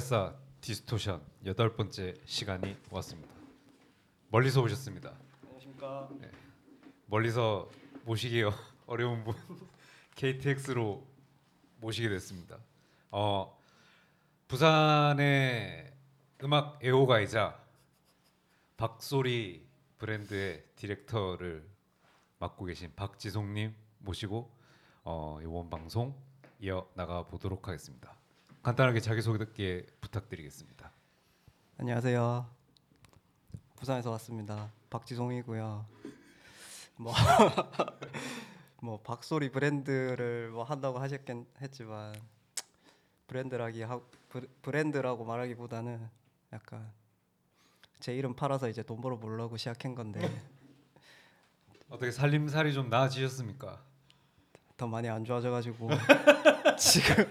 1984 Distortion 여덟 번째 시간이 왔습니다. 멀리서 오셨습니다. 안녕하십니까. 멀리서 모시기 어- 어려운 분 KTX로 모시게 됐습니다. 어, 부산의 음악 애호가이자 박소리 브랜드의 디렉터를 맡고 계신 박지송님 모시고 어, 이번 방송 이어 나가 보도록 하겠습니다. 간단하게 자기소개 부탁드리겠습니다. 안녕하세요. 부산에서 왔습니다. 박지송이고요. 뭐, 뭐 박소리 브랜드를 뭐 한다고 하셨긴 했지만 브랜드라기 하 브- 브랜드라고 말하기보다는 약간 제 이름 팔아서 이제 돈 벌어 보려고 시작한 건데 어떻게 살림살이 좀 나아지셨습니까? 더 많이 안 좋아져가지고 지금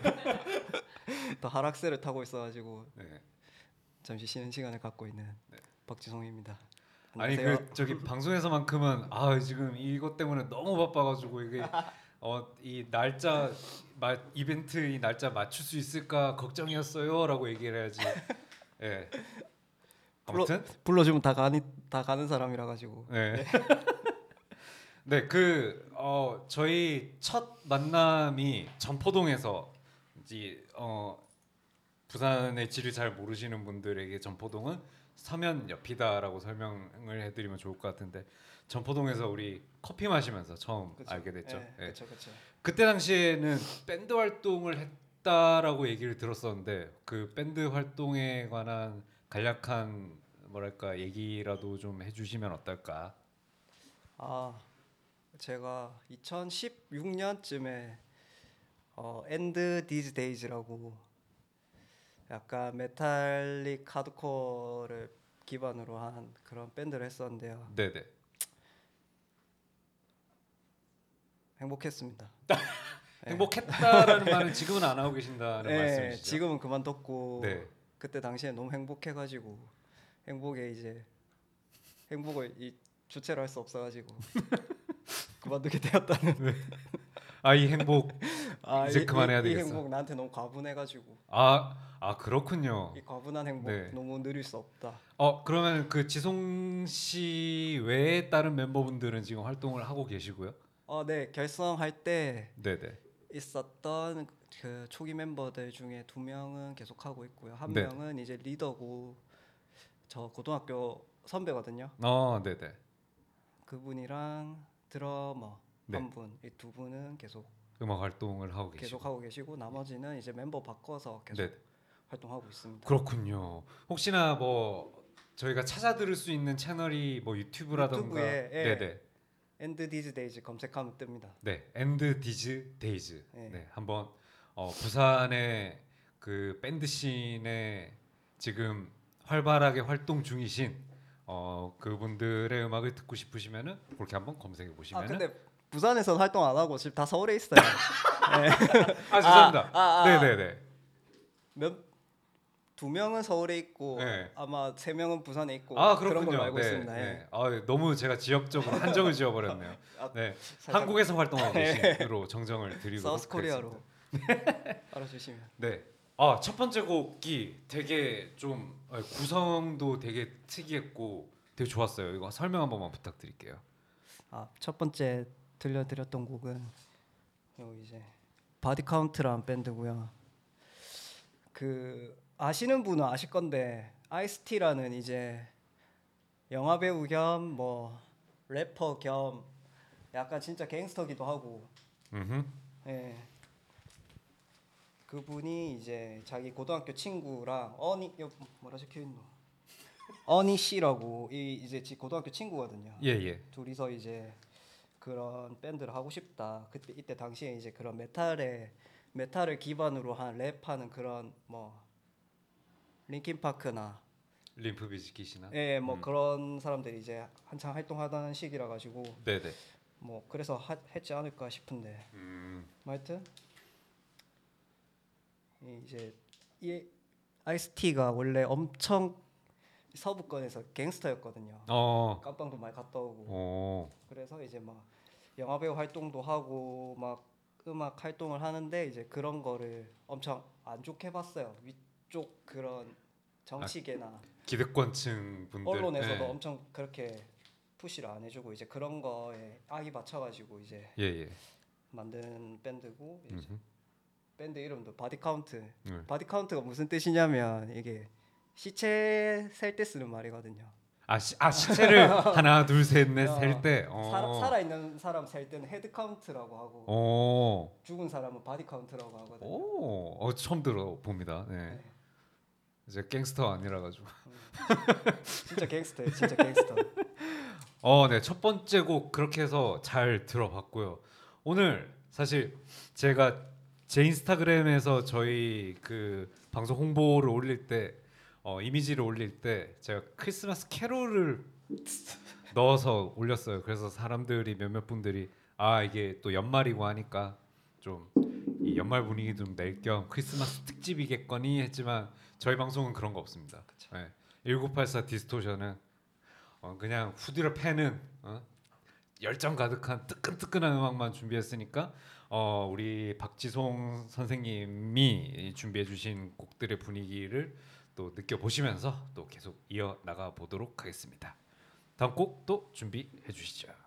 더 하락세를 타고 있어가지고 네. 잠시 쉬는 시간을 갖고 있는 박지송입니다. 아니 안녕하세요. 그 저기 방송에서만큼은 아 지금 이것 때문에 너무 바빠가지고 이게 어, 이 날짜 마, 이벤트 이 날짜 맞출 수 있을까 걱정이었어요라고 얘기를 해야지. 예. 아무튼 불러주면 다 가니 다 가는 사람이라 가지고 네. 네, 그 어, 저희 첫 만남이 전포동에서 이제 어, 부산의 지를 잘 모르시는 분들에게 전포동은 서면 옆이다라고 설명을 해드리면 좋을 것 같은데 전포동에서 우리 커피 마시면서 처음 그쵸? 알게 됐죠. 예, 예. 그쵸 그쵸. 그때 당시에는 밴드 활동을 했다라고 얘기를 들었었는데 그 밴드 활동에 관한 간략한 뭐랄까 얘기라도 좀 해주시면 어떨까? 아 제가 2016년쯤에 어 End These Days라고 약간 metallic hardcore를 기반으로 한 그런 밴드를 했었는데요. 네네. 행복했습니다. 행복했다라는 말은 지금은 안 하고 계신다는 네, 말씀이시죠? 지금은 그만뒀고 네. 그때 당시에 너무 행복해가지고 행복에 이제 행복을 이 주체를 할수 없어가지고 그만두게 되었다는. 아이 행복 아, 이제 이- 그만해야 이, 되겠어. 이 행복 나한테 너무 과분해가지고 아, 아 그렇군요. 이 과분한 행복 네. 너무 누릴 수 없다. 어 그러면 그 지송 씨 외에 다른 멤버분들은 지금 활동을 하고 계시고요? 어, 네 결성할 때 네네. 있었던 그 초기 멤버들 중에 두 명은 계속 하고 있고요. 한 네. 명은 이제 리더고 저 고등학교 선배거든요. 어 네네. 그분이랑 드러머 네. 한 분, 이 두 분은 계속 음악 활동을 하고 계속 계시고. 하고 계시고 나머지는 이제 멤버 바꿔서 계속 네. 활동하고 있습니다. 그렇군요. 혹시나 뭐 저희가 찾아 들을 수 있는 채널이 뭐 유튜브라던가 유튜브에, 예. 네네. End These Days 검색하면 뜹니다. 네, End These Days. 네. 네, 한번 어, 부산의 그 밴드 씬에 지금 활발하게 활동 중이신 어, 그분들의 음악을 듣고 싶으시면은 그렇게 한번 검색해 아 보시면은 근데 부산에서 활동 안 하고 지금 다 서울에 있어요. 아, 죄송합니다. 아, 아, 아. 네, 네, 네. 몇두 명은 서울에 있고 네. 아마 세 명은 부산에 있고 아, 그런. 걸로 알고 네, 있습니다. 예. 네. 아, 너무 제가 지역적으로 한정을 지어 버렸네요. 아, 네. 살짝 한국에서 활동하고 계신으로 정정을 드리도록 사우스 코리아로 하겠습니다. 알아주시면. 네. 아, 첫 번째 곡이 되게 좀 아, 구성도 되게 특이했고 되게 좋았어요. 이거 설명 한 번만 부탁드릴게요. 아, 첫 번째 들려드렸던 곡은 요 이제 Body Count라는 밴드고요. 그 아시는 분은 아실 건데 Ice-T라는 이제 영화 배우 겸 뭐 래퍼 겸 약간 진짜 갱스터기도 하고 음. 예. 그분이 이제 자기 고등학교 친구랑 어니 여 뭐라 적혀 있노? Ernie C라고 이 이제 지 고등학교 친구거든요. 예, 예. 둘이서 이제 그런 밴드를 하고 싶다. 그때 이때 당시에 이제 그런 메탈에 메탈을 기반으로 한 랩하는 그런 뭐 Linkin Park나 Limp Bizkit이나 예, 뭐 음. 그런 사람들이 이제 한창 활동하던 시기라 가지고 네, 네. 뭐 그래서 하, 했지 않을까 싶은데 음. 뭐 하여튼 이 이제 이 아이스티가 원래 엄청 서부권에서 갱스터였거든요. 어. 깜빵도 많이 갔다 오고 어. 그래서 이제 막 영화 배우 활동도 하고 막 음악 활동을 하는데 이제 그런 거를 엄청 안 좋게 봤어요. 위쪽 그런 정치계나 기득권층 분들 언론에서도 예. 엄청 그렇게 푸시를 안 해주고 이제 그런 거에 악이 받쳐가지고 이제 예, 예. 만든 밴드고 이제 음흠. 밴드 이름도 Body Count. 네. body count가 무슨 뜻이냐면 이게 시체 셀 때 쓰는 말이거든요. 아, 시, 아 시체를 하나, 둘, 셋, 넷 어, 셀 때. 어. 살아, 살아 있는 사람 셀 때는 head count라고 하고 어. 죽은 사람은 body count라고 하거든요. 오. 어, 처음 들어봅니다. 네. 네. 이제 갱스터 아니라 가지고. 진짜 갱스터예요. 진짜 갱스터. 어, 네. 첫 번째 곡 그렇게 해서 잘 들어봤고요. 오늘 사실 제가 제 인스타그램에서 저희 그 방송 홍보를 올릴 때 어, 이미지를 올릴 때 제가 크리스마스 캐롤을 넣어서 올렸어요. 그래서 사람들이 몇몇 분들이 아 이게 또 연말이고 하니까 좀이 연말 분위기 좀 낼 겸 크리스마스 특집이겠거니 했지만 저희 방송은 그런 거 없습니다. 네. 1984 디스토션은 어, 그냥 후드려 패는 어? 열정 가득한 뜨끈뜨끈한 음악만 준비했으니까 어, 우리 박지송 선생님이 준비해 주신 곡들의 분위기를 또 느껴보시면서 또 계속 이어 나가 보도록 하겠습니다. 다음 곡 또 준비해 주시죠.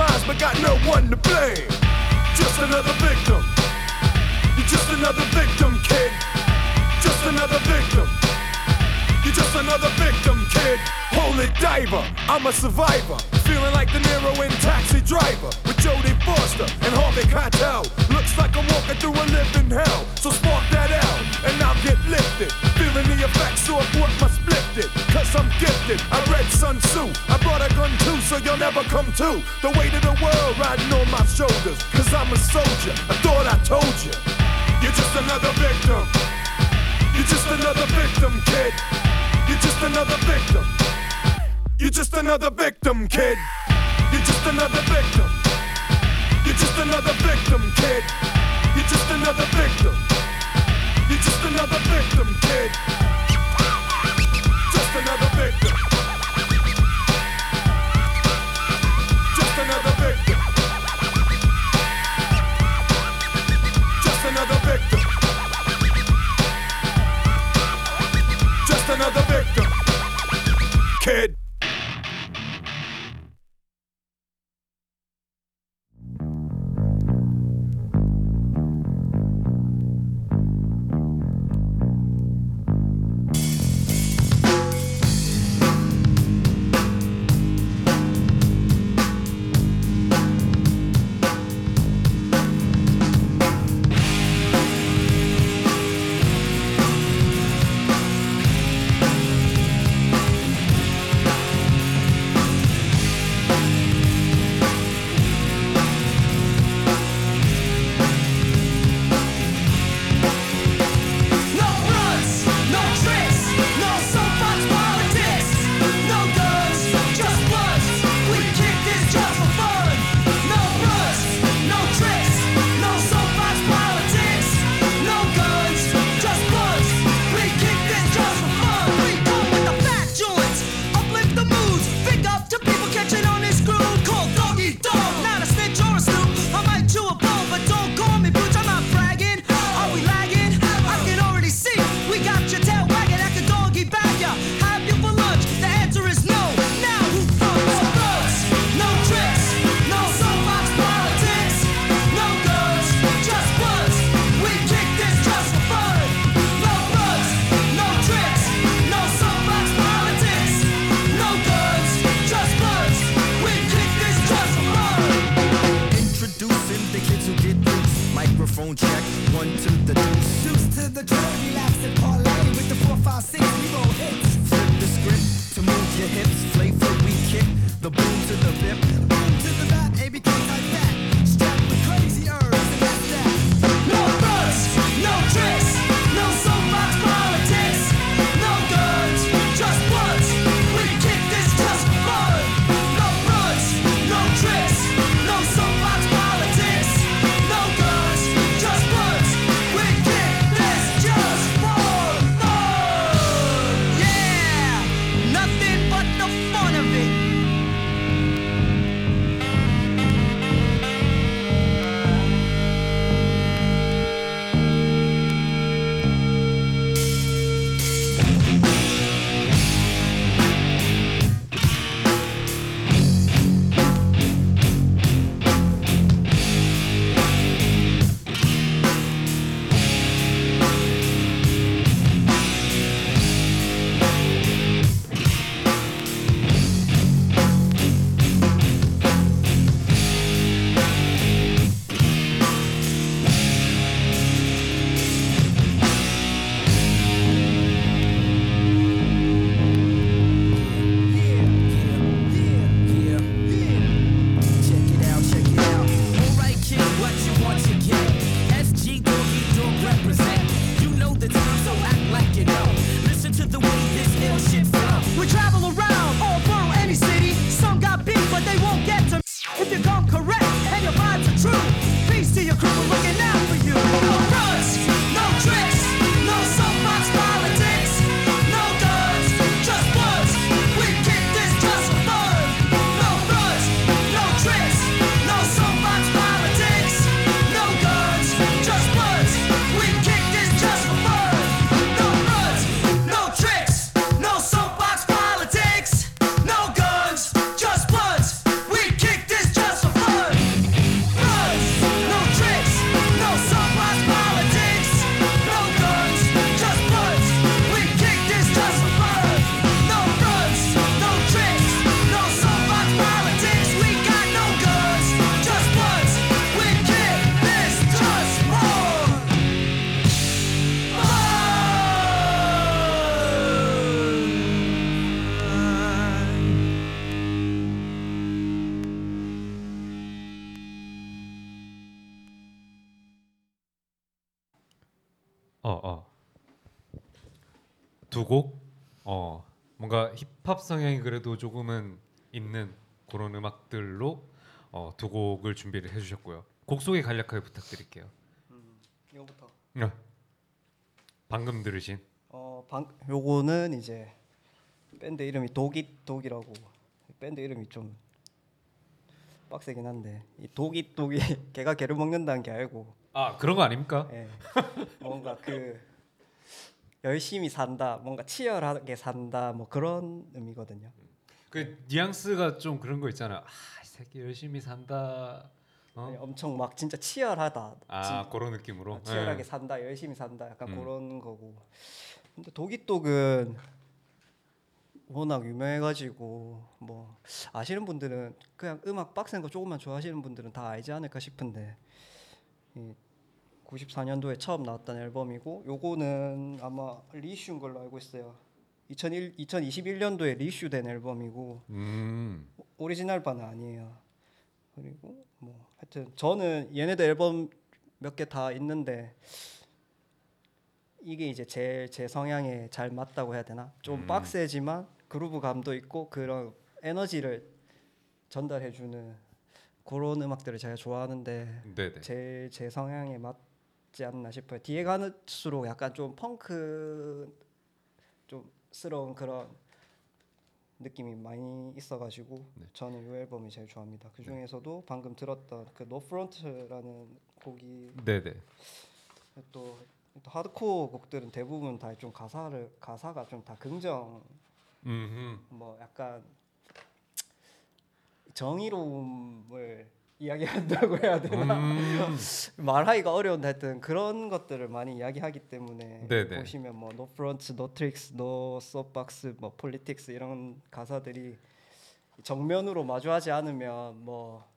Victimized, but got no one to blame. Just another victim. You're just another victim, kid. Just another victim. You're just another victim, kid. Holy diver, I'm a survivor. Feeling like De Niro in Taxi Driver with Jodie Foster and Harvey Keitel. Looks like I'm walking through a living hell. So spark that out and I'll get lifted. Feeling the effects of what must lifted. Cause I'm gifted. I read Sun Tzu. I brought a gun too, so you'll never come to. The weight of the world riding on my shoulders. Cause I'm a soldier. I thought I told you. You're just another victim. You're just another victim, kid. You're just another victim. You're just another victim, kid. You're just another victim. You're just another victim, kid. You're just another victim. You're just another victim, kid. Just another victim. 힙합 성향이 그래도 조금은 있는 그런 음악들로 어, 두 곡을 준비를 해주셨고요. 곡 소개 간략하게 부탁드릴게요. 이거부터. 어. 방금 들으신 어, 방, 요거는 이제 밴드 이름이 독이 독이라고 밴드 이름이 좀 빡세긴 한데 이 독이 독이 개가 개를 먹는다는 게 알고 아 그런 거 아닙니까? 예. 뭔가 그 열심히 산다, 뭔가 치열하게 산다, 뭐 그런 의미거든요. 그 뉘앙스가 좀 그런 거 있잖아. 아, 이 새끼 열심히 산다. 아니, 어? 엄청 막 진짜 치열하다, 아 그런 느낌으로. 진- 치열하게 예. 산다, 열심히 산다, 약간 음. 그런 거고. 근데 독이독은 워낙 유명해가지고 뭐 아시는 분들은 그냥 음악 빡센 거 조금만 좋아하시는 분들은 다 알지 않을까 싶은데 이 94년도에 처음 나왔던 앨범이고 요거는 아마 리슈인 걸로 알고 있어요. 2001, 2021년도에 리슈된 앨범이고 음. 오리지널반은 아니에요. 그리고 뭐 하여튼 저는 얘네들 앨범 몇 개 다 있는데 이게 이제 제제 성향에 잘 맞다고 해야 되나? 좀 음. 빡세지만 그루브감도 있고 그런 에너지를 전달해주는 그런 음악들을 제가 좋아하는데. 제 제 성향에 맞지 않나 싶어요. 뒤에 갈수록 약간 좀 펑크 좀 스러운 그런 느낌이 많이 있어가지고 네. 저는 이 앨범이 제일 좋아합니다. 그 중에서도 방금 들었던 그 No Fronts라는 곡이 네네. 또, 또 하드코어 곡들은 대부분 다 좀 가사를 가사가 좀 다 긍정 음. 뭐 약간 정의로움을 이야기한다고 해야 되나? 음. 말하기가 어려운데 하여튼 그런 것들을 많이 이야기하기 때문에 네네. 보시면 뭐 no fronts, no tricks, no soapbox, 뭐 politics 이런 가사들이 정면으로 마주하지 않으면 뭐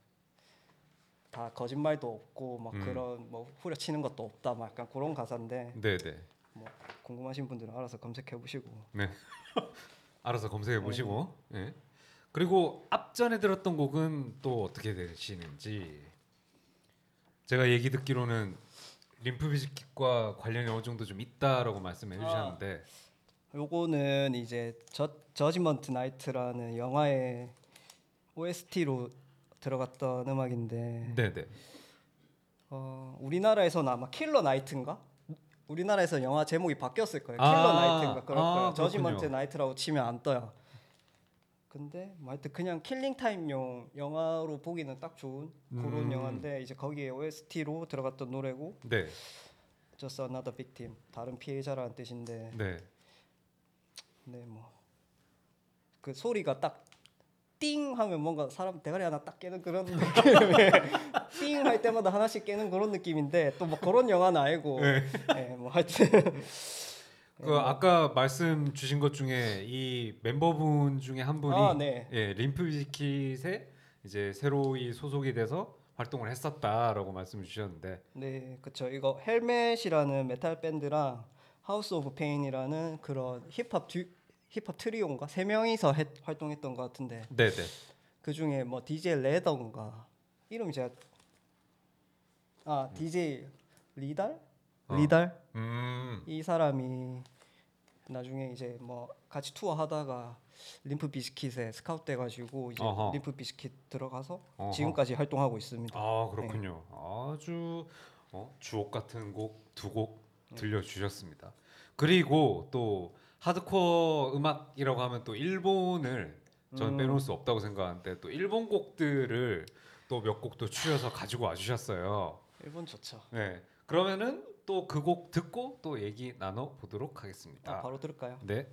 다 거짓말도 없고 막 음. 그런 뭐 후려치는 것도 없다 막 약간 그런 가사인데 네네. 뭐 궁금하신 분들은 알아서 검색해 보시고 네. 알아서 검색해 보시고. 예. 그리고 앞전에 들었던 곡은 또 어떻게 되시는지 제가 얘기 듣기로는 림프 비즈킷과 관련이 어느 정도 좀 있다라고 말씀해 주셨는데 요거는 이제 저 저지먼트 나이트라는 영화의 OST로 들어갔던 음악인데 네네. 어, 우리나라에서는 아마 Killer Night인가? 우리나라에서 영화 제목이 바뀌었을 거예요. 아, Killer Night인가 그럴 아, 거예요. Judgment Night라고 치면 안 떠요. 근데 뭐 하여튼 그냥 killing time용 영화로 보기는 딱 좋은 그런 음. 영화인데 이제 거기에 OST로 들어갔던 노래고 네. Just Another Victim 다른 피해자라는 뜻인데 네. 네 뭐 그 소리가 딱 띵 하면 뭔가 사람 대가리 하나 딱 깨는 그런 느낌에 띵할 때마다 하나씩 깨는 그런 느낌인데 또 뭐 그런 영화는 아니고 네. 뭐 하여튼 그 아까 말씀 주신 것 중에 이 멤버분 중에 한 분이 아, 네. 예, Limp Bizkit에 이제 새로이 소속이 돼서 활동을 했었다라고 말씀을 주셨는데. 네 그쵸. 이거 Helmet이라는 메탈 밴드랑 House of Pain이라는 그런 힙합 듀, 힙합 트리오인가? 세 명이서 했- 활동했던 것 같은데. 네 네. 그 중에 뭐 DJ 레더인가? 이름 제가 아 DJ Lethal 어. 리달 음. 이 사람이 나중에 이제 뭐 같이 투어 하다가 Limp Bizkit에 스카우트 돼가지고 이제 어허. Limp Bizkit 들어가서 어허. 지금까지 활동하고 있습니다. 아 그렇군요. 아주 어, 주옥 같은 곡 두 곡 들려주셨습니다. 그리고 또 하드코어 음악이라고 하면 또 일본을 저는 음. 빼놓을 수 없다고 생각하는데 또 일본 곡들을 또 몇 곡도 추려서 가지고 와주셨어요. 일본 좋죠. 네. 그러면은 또 그 곡 듣고 또 얘기 나눠 보도록 하겠습니다. 아, 바로 들을까요? 네.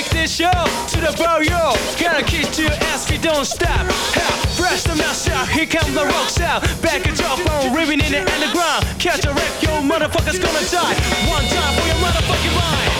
Psych this show to the bar, yo. Gotta to your ass, we don't stop. Ha, fresh the mouth shot, here come the rock sound. Back and drop on, ripping in the underground. Catch a wreck, yo, motherfuckers gonna die. One time for your motherfucking mind.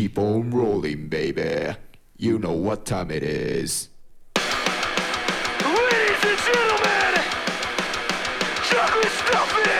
keep on rolling, baby. You know what time it is. Ladies and gentlemen, chocolate stuffing!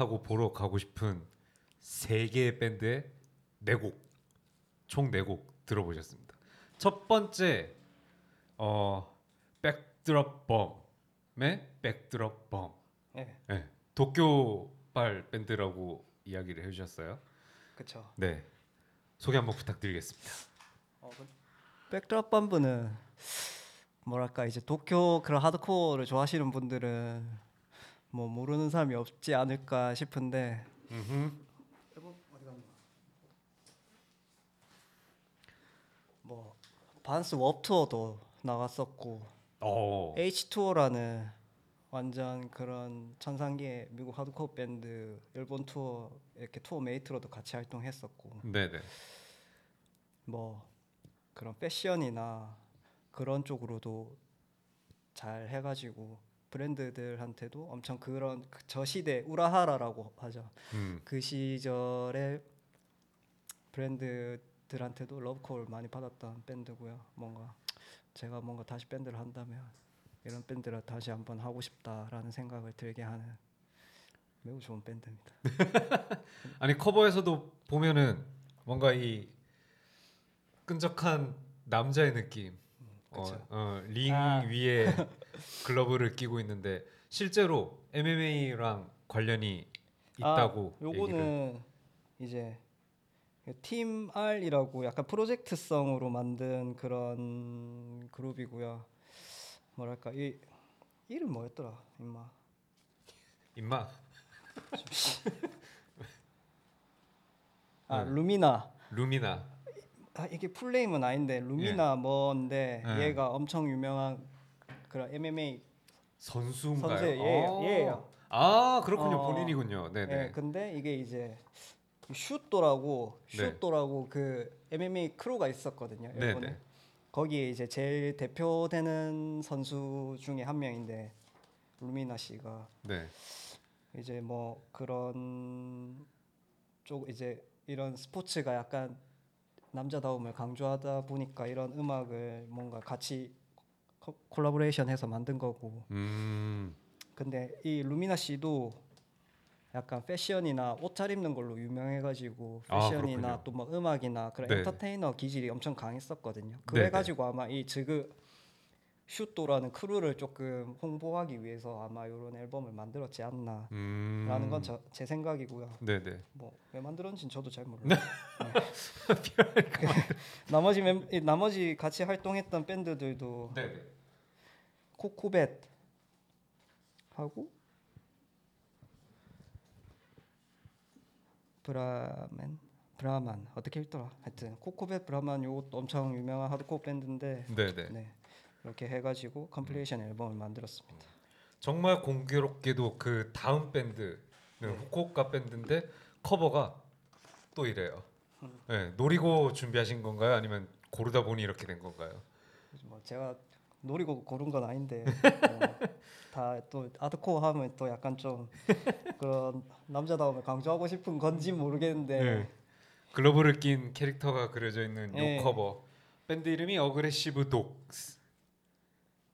타고 보러 가고 싶은 세 개의 밴드의 네 곡 총 네 곡 들어보셨습니다. 첫 번째 어 백드럽 범의 백드럽 범 예, 네, 도쿄발 밴드라고 이야기를 해주셨어요. 그쵸. 네 소개 한번 부탁드리겠습니다. 어, 그 백드랍 반부는 뭐랄까 이제 도쿄 그런 하드코어를 좋아하시는 분들은 뭐 모르는 사람이 없지 않을까 싶은데. 뭐 반스 워 투어도 나갔었고 어. H2O라는 완전 그런 천상계의 미국 하드코어 밴드 일본 투어 이렇게 tour mate로도 같이 활동했었고 네네. 뭐 그런 패션이나 그런 쪽으로도 잘 해가지고 브랜드들한테도 엄청 그런 그저 시대 우라하라라고 하죠. 음. 그 시절에 브랜드들한테도 러브콜 많이 받았던 밴드고요. 뭔가 제가 뭔가 다시 밴드를 한다면 이런 밴드를 다시 한번 하고 싶다라는 생각을 들게 하는 매우 좋은 밴드입니다. 아니 커버에서도 보면은 뭔가 이 끈적한 남자의 느낌 어. 어, 링 아. 위에 글러브를 끼고 있는데 실제로 MMA랑 관련이 있다고 아, 얘기를. 요거는 이제 팀 R이라고 약간 프로젝트성으로 만든 그런 그룹이고요. 뭐랄까 이 이름 뭐였더라, 임마. 임마 아 네. 루미나. 루미나 아 이게 full name은 아닌데 루미나 뭔데 예. 얘가 엄청 유명한 그런 MMA 선수인가요? 얘- 어. 얘예요. 아 그렇군요 어. 본인이군요. 네네. 예, 근데 이게 이제 슈도라고 네. 슈도라고 그 MMA crew가 있었거든요. 네네. 일본에. 거기에 이제 제일 대표되는 선수 중에 한 명인데 루미나 씨가 네. 이제 뭐 그런 쪽 이제 이런 스포츠가 약간 남자다움을 강조하다 보니까 이런 음악을 뭔가 같이 코- 콜라보레이션해서 만든 거고 음. 근데 이 루미나 씨도 약간 패션이나 옷 잘 입는 걸로 유명해가지고 아, 패션이나 그렇군요. 또뭐 음악이나 그런 네. 엔터테이너 기질이 엄청 강했었거든요. 네, 그래 가지고 아마 이 지그 슈도라는 crew를 조금 홍보하기 위해서 아마 이런 앨범을 만들었지 않나라는 음. 건 제 생각이고요. 네네. 뭐 왜 만들었는지 저도 잘 몰라요. 네. 나머지 멤, 이 나머지 같이 활동했던 밴드들도 네네. Cocobat 하고 브라멘 Brahman 어떻게 읽더라 하여튼 Cocobat Brahman 요것도 엄청 유명한 하드코어 밴드인데 네네. 네 이렇게 해가지고 compilation 앨범을 만들었습니다 정말 공교롭게도 그 다음 밴드는 네. 후쿠오카 밴드인데 커버가 또 이래요. 음. 네, 노리고 준비하신 건가요? 아니면 고르다 보니 이렇게 된 건가요? 뭐 제가 노리고 고른 건 아닌데 다 또 하드코어 하면 또 약간 좀 그런 남자다움을 강조하고 싶은 건지 모르겠는데 네. 글러브를 낀 캐릭터가 그려져 있는 네. 요 커버. 밴드 이름이 Aggressive Dogs.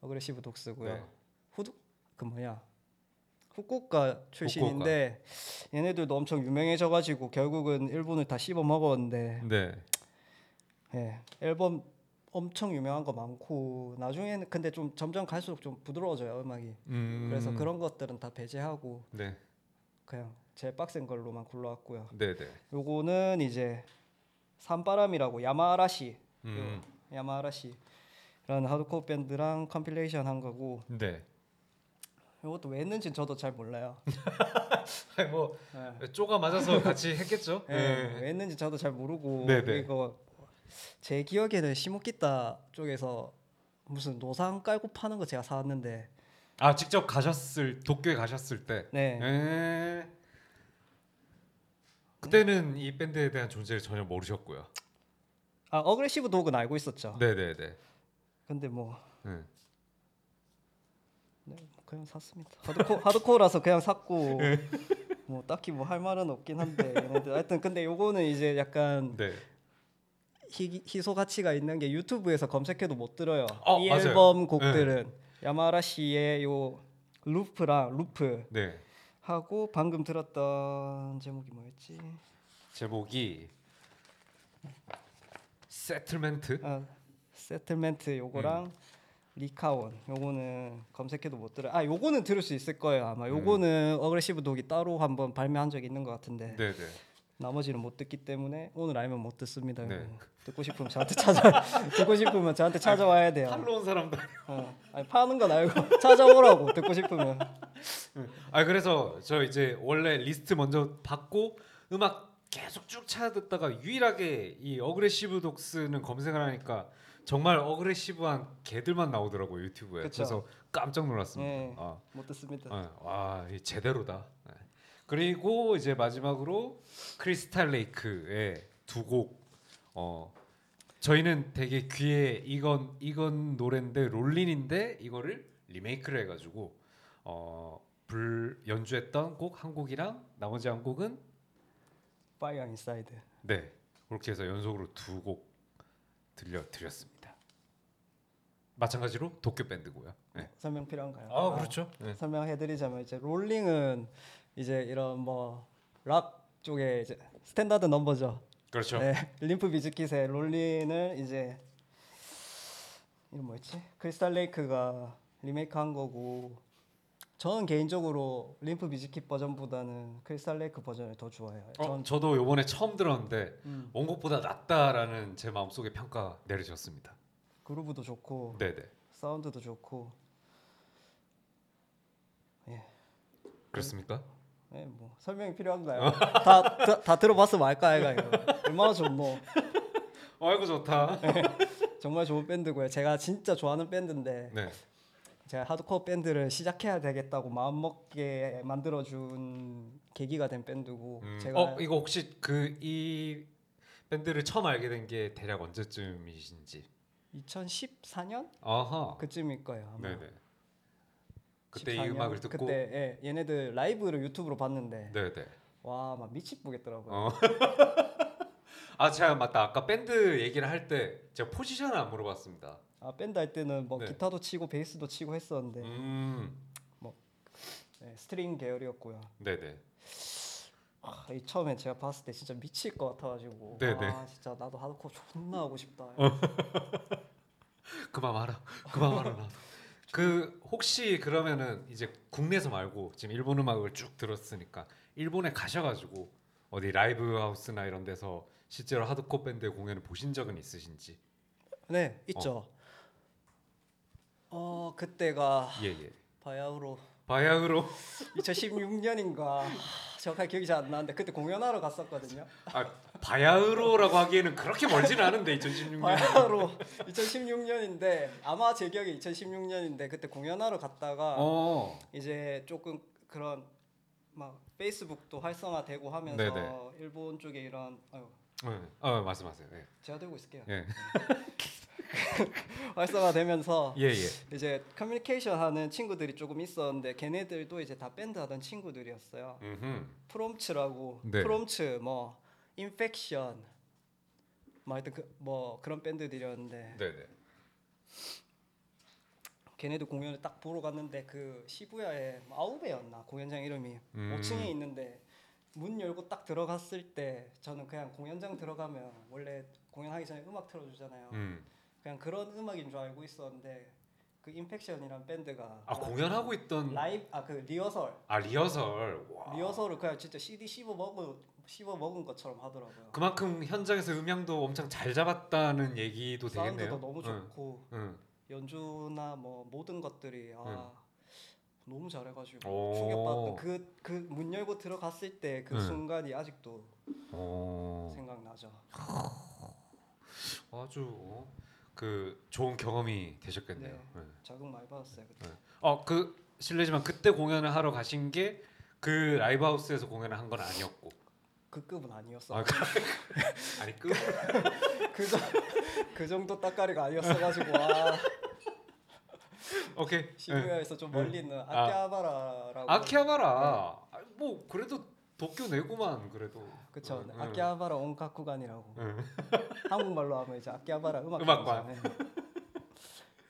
Aggressive Dogs고요. 네. 후드 그 뭐야 후쿠오카 출신인데 얘네들도 엄청 유명해져가지고 결국은 일본을 다 씹어 먹었는데 네. 예, 앨범 엄청 유명한 거 많고 나중에는 근데 좀 점점 갈수록 좀 부드러워져요 음악이. 음. 그래서 그런 것들은 다 배제하고 네. 그냥 제일 빡센 걸로만 골라왔고요. 네네. 요거는 이제 산바람이라고 야마아라시 음. 야마아라시 라는 하드코어 밴드랑 compilation 한 거고 네. 이것도 왜 했는지 저도 잘 몰라요. 아니, 뭐 예. 쪼가 맞아서 같이 했겠죠. 예, 네. 왜 했는지 저도 잘 모르고 네네. 이거 제 기억에는 시모키타 쪽에서 무슨 노상 깔고 파는 거 제가 사왔는데 아 직접 가셨을 도쿄에 가셨을 때. 네 에... 그때는 이 밴드에 대한 존재를 전혀 모르셨고요. 아 어그레시브 독은 알고 있었죠. 네네네. 근데 뭐 네. 네, 그냥 샀습니다. 하드코 하드코어라서 그냥 샀고 네. 뭐 딱히 뭐 할 말은 없긴 한데 얘네들 하여튼 근데 요거는 이제 약간 네. 희, 희소 가치가 있는 게 유튜브에서 검색해도 못 들어요. 어, 이 맞아요. 앨범 곡들은 야마라 씨의 요 루프랑 루프 네. 하고 방금 들었던 제목이 뭐였지? 제목이 Settlement. 아, Settlement 요거랑 음. 리카온 요거는 검색해도 못 들어. 아 요거는 들을 수 있을 거예요 아마. 음. 요거는 Aggressive Dogs가 따로 한번 발매한 적 있는 것 같은데 네네. 나머지는 못 듣기 때문에 오늘 알면 못 듣습니다. 네. 듣고 싶으면 저한테 찾아 듣고 싶으면 저한테 찾아와야 돼요. 팔로 온 사람도. 어. 아니 파는 건 알고 찾아오라고 듣고 싶으면. 아 그래서 저 이제 원래 리스트 먼저 받고 음악 계속 쭉 찾아 듣다가 유일하게 이 Aggressive Dogs는 검색을 하니까 정말 aggressive한 개들만 나오더라고요 유튜브에. 그쵸. 그래서 깜짝 놀랐습니다. 네. 아. 못 듣습니다. 어, 와, 이 제대로다. 네. 그리고 이제 마지막으로 Crystal Lake의 두 곡. 어, 저희는 되게 귀에 이건 이건 노래인데 Rollin'인데 이거를 리메이크를 해가지고 어, 불 연주했던 곡 한 곡이랑 나머지 한 곡은 Fire Inside. 네 그렇게 해서 연속으로 두 곡 들려 드렸습니다. 마찬가지로 도쿄 밴드고요. 네. 설명 필요한가요? 아 그렇죠. 네. 설명해드리자면 이제 롤링은 이제 이런 뭐 락 쪽에 이제 스탠다드 넘버죠. 그렇죠. 네, Limp Bizkit의 Rollin을 이제 이름 뭐였지? Crystal Lake가 리메이크한 거고 저는 개인적으로 Limp Bizkit 버전보다는 Crystal Lake 버전을 더 좋아해요. 어, 전 저도 요번에 처음 들었는데 음, 원곡보다 낫다라는 제 마음속에 평가 내려졌습니다. 그루브도 좋고 네네. 사운드도 좋고 그렇습니까? 예, 뭐 설명이 필요한가요? 다, 다, 다 들어봤으면 알까 아이가 이거 얼마나 좋노 아이고 좋다. 정말 좋은 밴드고요 제가 진짜 좋아하는 밴드인데 네. 제가 하드코어 밴드를 시작해야 되겠다고 마음먹게 만들어준 계기가 된 밴드고 음, 제가 어 이거 혹시 그 이 밴드를 처음 알게 된 게 대략 언제쯤이신지? 2014년 아하. 그쯤일 거예요 아마 네네. 그때 이 14년? 음악을 듣고 그때 예, 얘네들 라이브를 유튜브로 봤는데 네네. 와 막 미치겠더라고요 어. 아 제가 맞다 아까 밴드 얘기를 할 때 제가 포지션을 안 물어봤습니다. 아 밴드 할 때는 뭐 네. 기타도 치고 베이스도 치고 했었는데 음. 예, 스트링 계열이었고요 네네. 아, 이 처음에 제가 봤을 때 진짜 미칠 것 같아가지고 네네. 아 진짜 나도 하드코어 존나 하고 싶다 그만 말아. 그만 말아 나도. 그 혹시 그러면은 이제 국내에서 말고 지금 일본 음악을 쭉 들었으니까 일본에 가셔가지고 어디 라이브 하우스나 이런 데서 실제로 하드코어 밴드의 공연을 보신 적은 있으신지? 네 있죠 어, 그때가 예 예. 바야흐로 바야흐로 2016년인가 정확하게 기억이 잘 안 나는데 그때 공연하러 갔었거든요 아 바야흐로라고 하기에는 그렇게 멀지는 않은데 2016년. 바야흐로 2016년인데 아마 제 기억에 2016년인데 그때 공연하러 갔다가 어. 이제 조금 그런 막 페이스북도 활성화되고 하면서 네네. 일본 쪽에 이런 아유 네. 어 말씀하세요. 예. 제가 들고 있을게요. 예. 활성화되면서 예 예. 이제 커뮤니케이션 하는 친구들이 조금 있었는데 걔네들도 이제 다 밴드 하던 친구들이었어요. 음. 프롬츠라고 네. 프롬츠 뭐 Infection 뭐 하여튼 그, 뭐 그런 밴드들이었는데 네네. 걔네들 공연을 딱 보러 갔는데 그 시부야에 뭐 아우베였나 공연장 이름이 음. 5층에 있는데 문 열고 딱 들어갔을 때 저는 그냥 공연장 들어가면 원래 공연하기 전에 음악 틀어주잖아요. 음. 그냥 그런 음악인 줄 알고 있었는데 그 Infection이란 밴드가 아 공연하고 있던 라이브 아 그 리허설 아 리허설. 와. 리허설을 그냥 진짜 CD 씹어 먹은 씹어 먹은 것처럼 하더라고요. 그만큼 현장에서 음향도 엄청 잘 잡았다는 얘기도 사운드도 되겠네요. 너무 응, 좋고 응. 연주나 뭐 모든 것들이 아 너무 잘해가지고 오. 충격받던 그 그 문 열고 들어갔을 때그 응. 순간이 아직도 어. 생각나죠. 아주 어, 그 좋은 경험이 되셨겠네요. 네. 네. 자극 많이 받았어요 그때. 어그 실례지만 그때 공연을 하러 가신 게 그 라이브 하우스에서 공연을 한 건 아니었고. 그 급은 아니었어. 아, 요 그- 아니 그 그, 정, 그 정도 따까리가 아니었어가지고 와 오케이. 네. 시부야에서 좀 멀리 있는 아. 아키하바라라고. 아키하바라. 아, 뭐 그래도 도쿄 내구만 그래도. 그쵸. 응, 응. 아키하바라 온가쿠관이라고. 응. 한국말로 하면 이제 아키하바라 음악관. 음악관.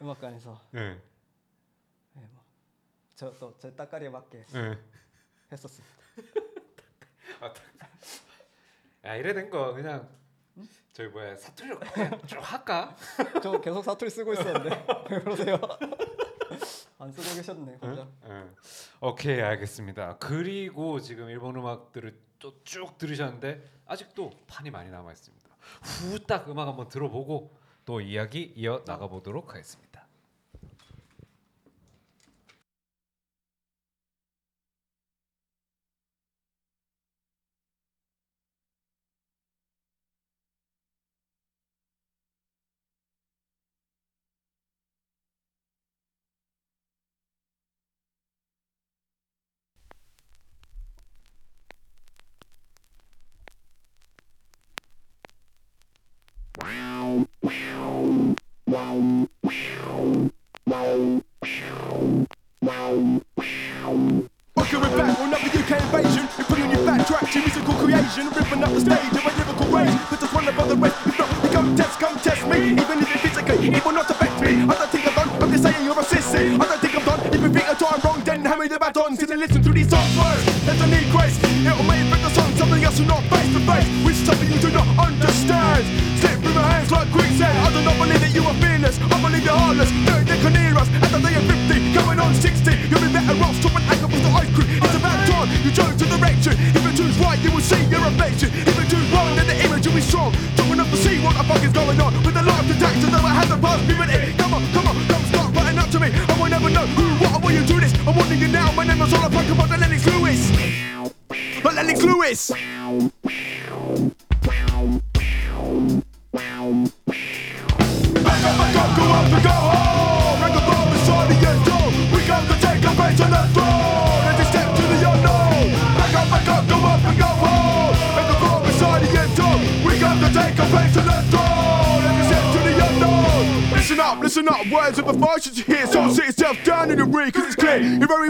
음악관에서 네. 네, 뭐. 저또 제 따까리에 맞게 네. 했었습니다. 야 이래 된 거 그냥 저희 뭐야 사투리로 그냥 좀 할까? 저 계속 사투리 쓰고 있었는데 왜 그러세요? 안 쓰고 계셨네 혼자. 응. 오케이 알겠습니다. 그리고 지금 일본 음악들을 또 쭉 들으셨는데 아직도 판이 많이 남아 있습니다. 후딱 음악 한번 들어보고 또 이야기 이어 나가 보도록 하겠습니다.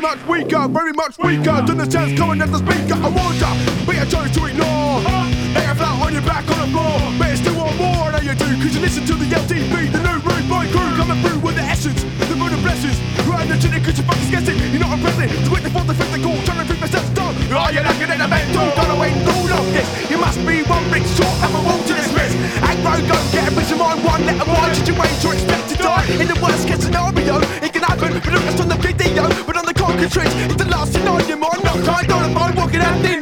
much weaker, very much weaker than the sounds coming at the speaker. I warned ya, but you chose to ignore. Air flat on your back on the floor, but you still want more. I know you do, cause you listen to the LTV, the new rude boy crew coming through with the essence, the moon of blessings. You're energetic cause you're guess it. you're not impressive. To wait for the physical, trying to think myself down. Oh, you're lacking in a mental, gotta wait, no, no, yes. You must be one big short, have a wall to this risk. Aggro, trick. It's the last thing on your mind. Knock, I don't mind walking out this.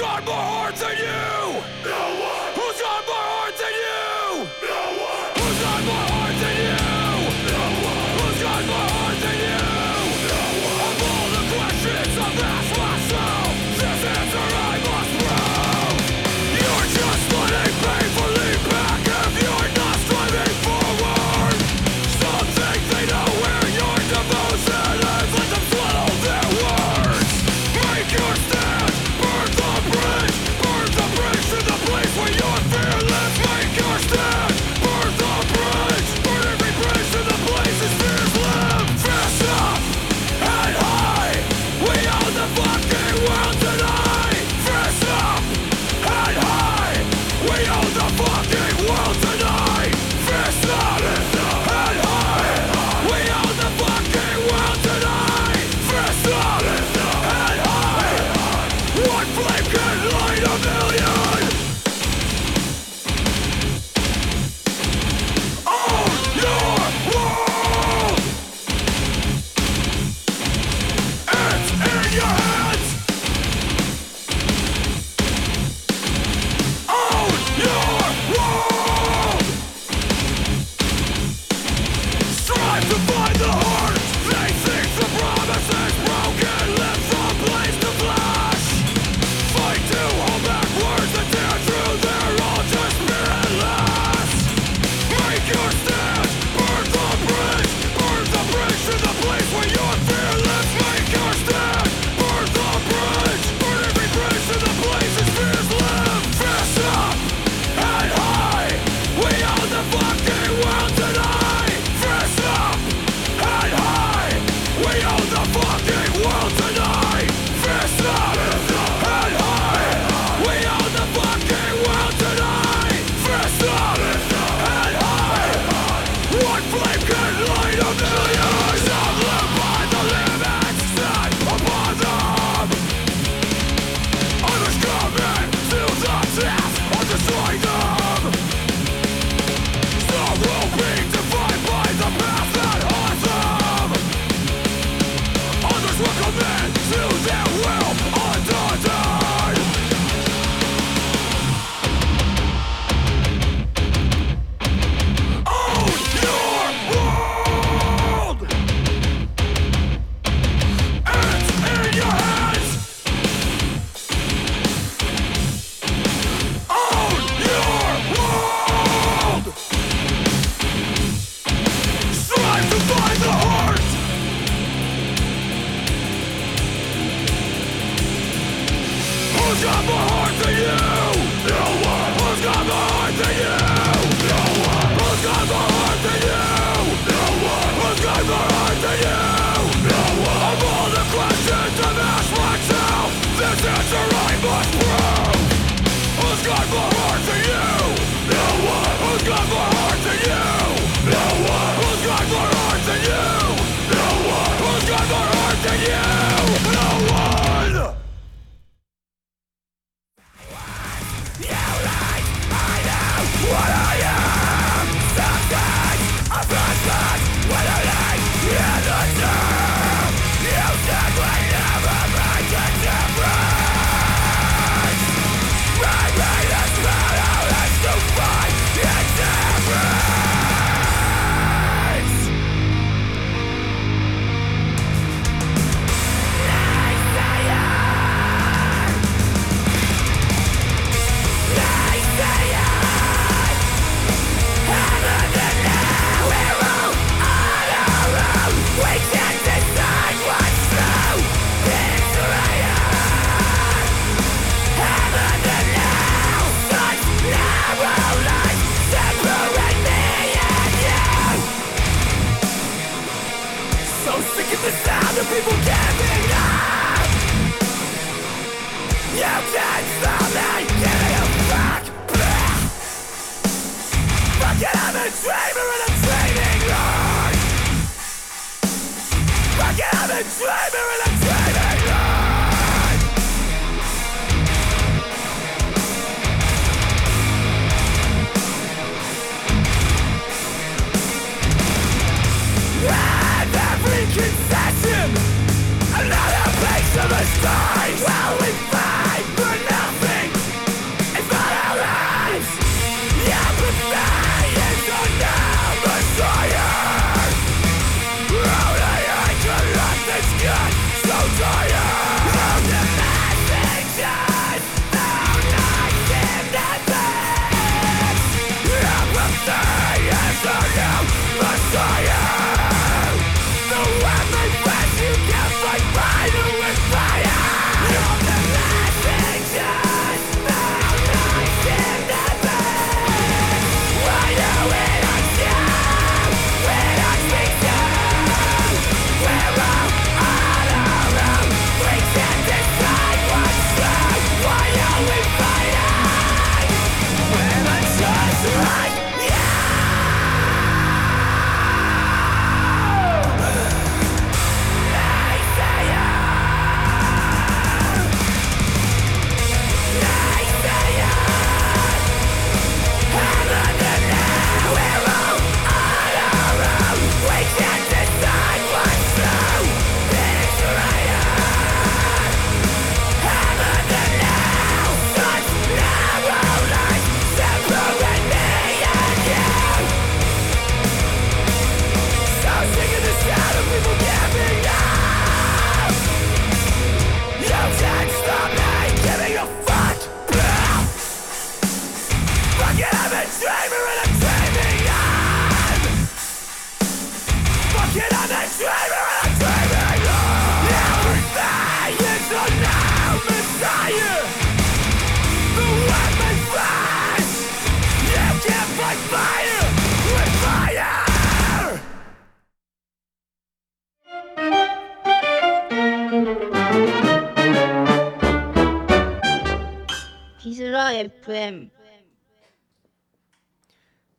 got more hearts than you? No one! Who's got more hearts than you?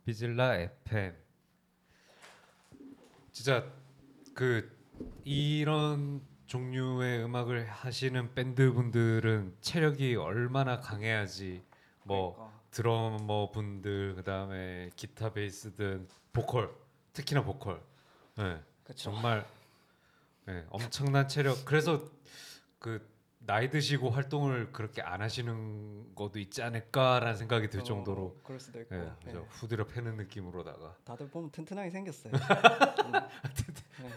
비질라 FM 진짜 그 이런 종류의 음악을 하시는 밴드 분들은 체력이 얼마나 강해야지 뭐 그러니까. 드러머 분들 그다음에 기타 베이스든 보컬 특히나 보컬 네. 정말 네, 엄청난 체력 그래서 그 나이 드시고 활동을 그렇게 안 하시는 것도 있지 않을까라는 생각이 들 어, 정도로 그럴 수도 있고 예, 예. 후드려 패는 느낌으로다가. 다들 보면 튼튼하게 생겼어요. 음. 네.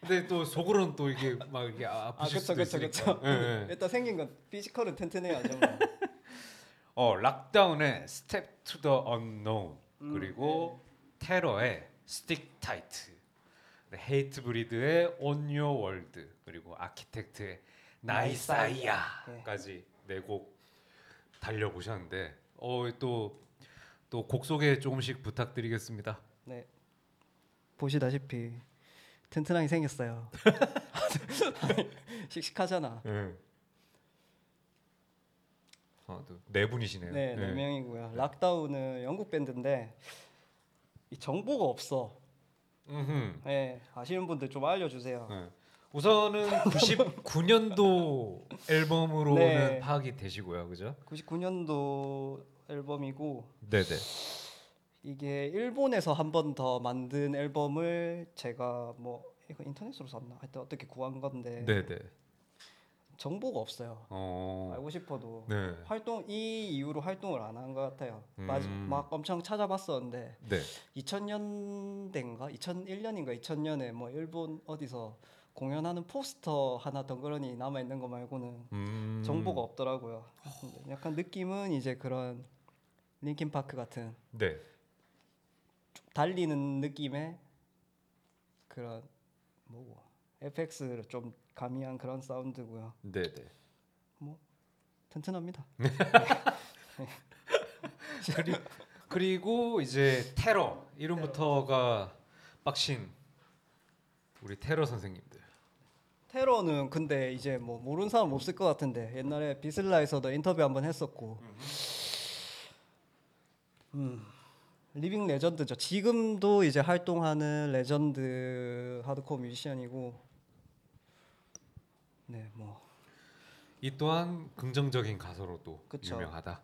근데 또 속으로는 또 이게 막 이게 아- 아 아프실 그쵸 수도 그쵸 있으니까. 그쵸. 예, 예. 일단 생긴 건 physical은 튼튼해야죠. 뭐. 어 Lockdown의 Step to the Unknown 음, 그리고 네. 테러의 Stick Tight, Hatebreed의 Own Your World 그리고 Architects의 Naysayer까지 네 곡 달려 보셨는데 어또 또 곡 소개 조금씩 부탁드리겠습니다. 네. 보시다시피 튼튼하게 생겼어요. 씩씩하잖아. 예. 어네 분이시네요. 네, 네 예. 명이고요. 락다운은 영국 밴드인데 이 정보가 없어. 음흠. 네, 아시는 분들 좀 알려주세요. 네. 우선은 99년도 앨범으로는 네. 파악이 되시고요, 그죠? 99년도 앨범이고 네네. 이게 일본에서 한 번 더 만든 앨범을 제가 뭐 이거 인터넷으로 샀나? 하여튼 어떻게 구한 건데 네네. 정보가 없어요. 어. 알고 싶어도 네. 활동 이 이후로 활동을 안 한 것 같아요. 음. 막, 막 엄청 찾아봤었는데 네. 2000년대인가 2001년인가 2000년에 뭐 일본 어디서 공연하는 포스터 하나 덩그러니 남아 있는 거 말고는 음. 정보가 없더라고요. 약간 느낌은 이제 그런 링킨 파크 같은 네. 좀 달리는 느낌의 그런 뭐고 FX를 좀 가미한 그런 사운드고요. 네네. 튼튼합니다. 그리, 그리고 이제 테러 이름부터가 빡신 우리 Terror 선생님들. 테러는 근데 이제 뭐 모르는 사람 없을 것 같은데 옛날에 VISLA에서도 인터뷰 한번 했었고 음 living legend죠. 지금도 이제 활동하는 레전드 하드코어 뮤지션이고 네, 뭐이 또한 긍정적인 가사로도 그쵸. 유명하다.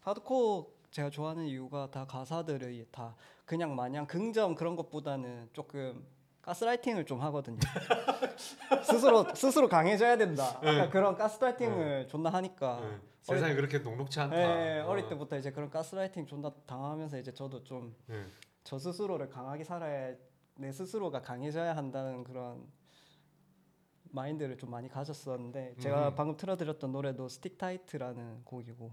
하드코어 제가 좋아하는 이유가 다 가사들이 다 그냥 마냥 긍정 그런 것보다는 조금 가스라이팅을 좀 하거든요. 스스로 스스로 강해져야 된다. 약간 그런 가스라이팅을 존나 하니까 응. 세상이 그렇게 녹록치 않다. 예, 어. 어릴 때부터 이제 그런 가스라이팅 존나 당하면서 이제 저도 좀저 응. 스스로를 강하게 살아야 내 스스로가 강해져야 한다는 그런 마인드를 좀 많이 가졌었는데 제가 음. 방금 틀어드렸던 노래도 Stick Tight라는 곡이고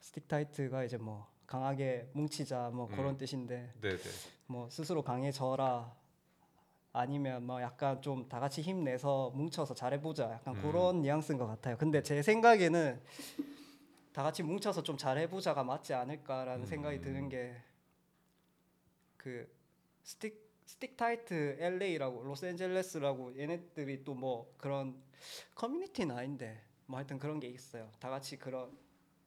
Stick Tight가 이제 뭐 강하게 뭉치자 뭐 음. 그런 뜻인데 네네. 뭐 스스로 강해져라 아니면 뭐 약간 좀 다 같이 힘내서 뭉쳐서 잘해보자 약간 음. 그런 뉘앙스인 것 같아요. 근데 제 생각에는 다 같이 뭉쳐서 좀 잘해보자가 맞지 않을까라는 생각이 음. 드는 게 그 Stick Stick Tight LA라고 로스앤젤레스라고 얘네들이 또 뭐 그런 커뮤니티는 아닌데 뭐 하여튼 그런 게 있어요. 다 같이 그런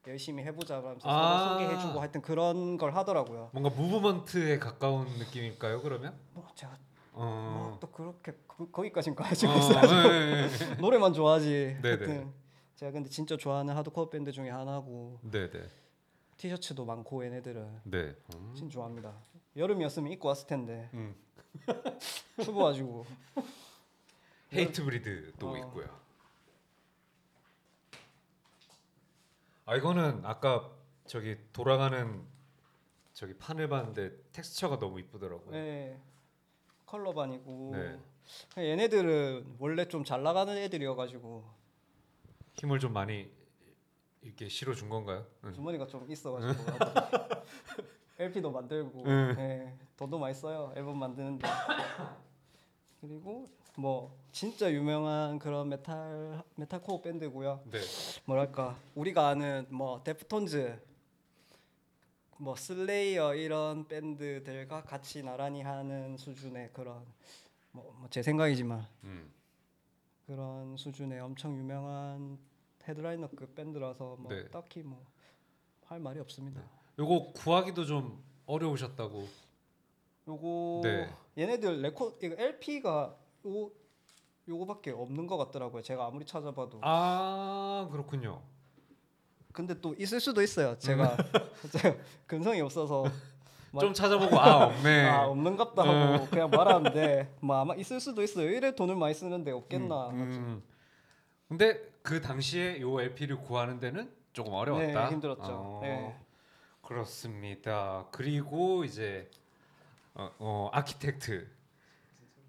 열심히 해보자 그러면서 아. 서로 소개해주고 하여튼 그런 걸 하더라고요. 뭔가 무브먼트에 가까운 느낌일까요? 그러면? 뭐 제가 어. 뭐또 그렇게 그, 거기까지는 가지고 어, 있어요. 예, 예, 예. 노래만 좋아하지. 네네. 하여튼 제가 근데 진짜 좋아하는 하드코어 밴드 중에 하나고. 티셔츠도 많고 얘네들은 네. 음. 진짜 좋아합니다. 여름이었으면 입고 왔을 텐데 음. 추워가지고 헤이트 브리드도 어. 있고요. 아 이거는 아까 저기 돌아가는 저기 판을 봤는데 텍스처가 너무 이쁘더라고요. 네 컬러반이고 네. 얘네들은 원래 좀 잘 나가는 애들이어가지고 힘을 좀 많이 이렇게 실어준 건가요? 응. 주머니가 좀 있어가지고 LP도 만들고 응. 네, 돈도 많이 써요 앨범 만드는데 그리고 뭐 진짜 유명한 그런 메탈 metalcore 밴드고요 네. 뭐랄까 우리가 아는 뭐 Deftones 뭐 Slayer 이런 밴드들과 같이 나란히 하는 수준의 그런 뭐 제 생각이지만 음. 그런 수준의 엄청 유명한 headliner급 밴드라서 뭐 네. 딱히 뭐 할 말이 없습니다. 요거 구하기도 좀 어려우셨다고. 요거 네. 얘네들 레코 이거 LP가 요 요거밖에 없는 것 같더라고요. 제가 아무리 찾아봐도. 아 그렇군요. 근데 또 있을 수도 있어요. 제가 제가 근성이 없어서 막- 좀 찾아보고 아 없네. 아 없는갑다 하고 그냥 말하는데 뭐 아마 있을 수도 있어요. 이래 돈을 많이 쓰는데 없겠나. 음. 근데 그 당시에 요 LP를 구하는 데는 조금 어려웠다. 네, 힘들었죠. 어, 네. 그렇습니다. 그리고 이제 어, 어 아키텍트.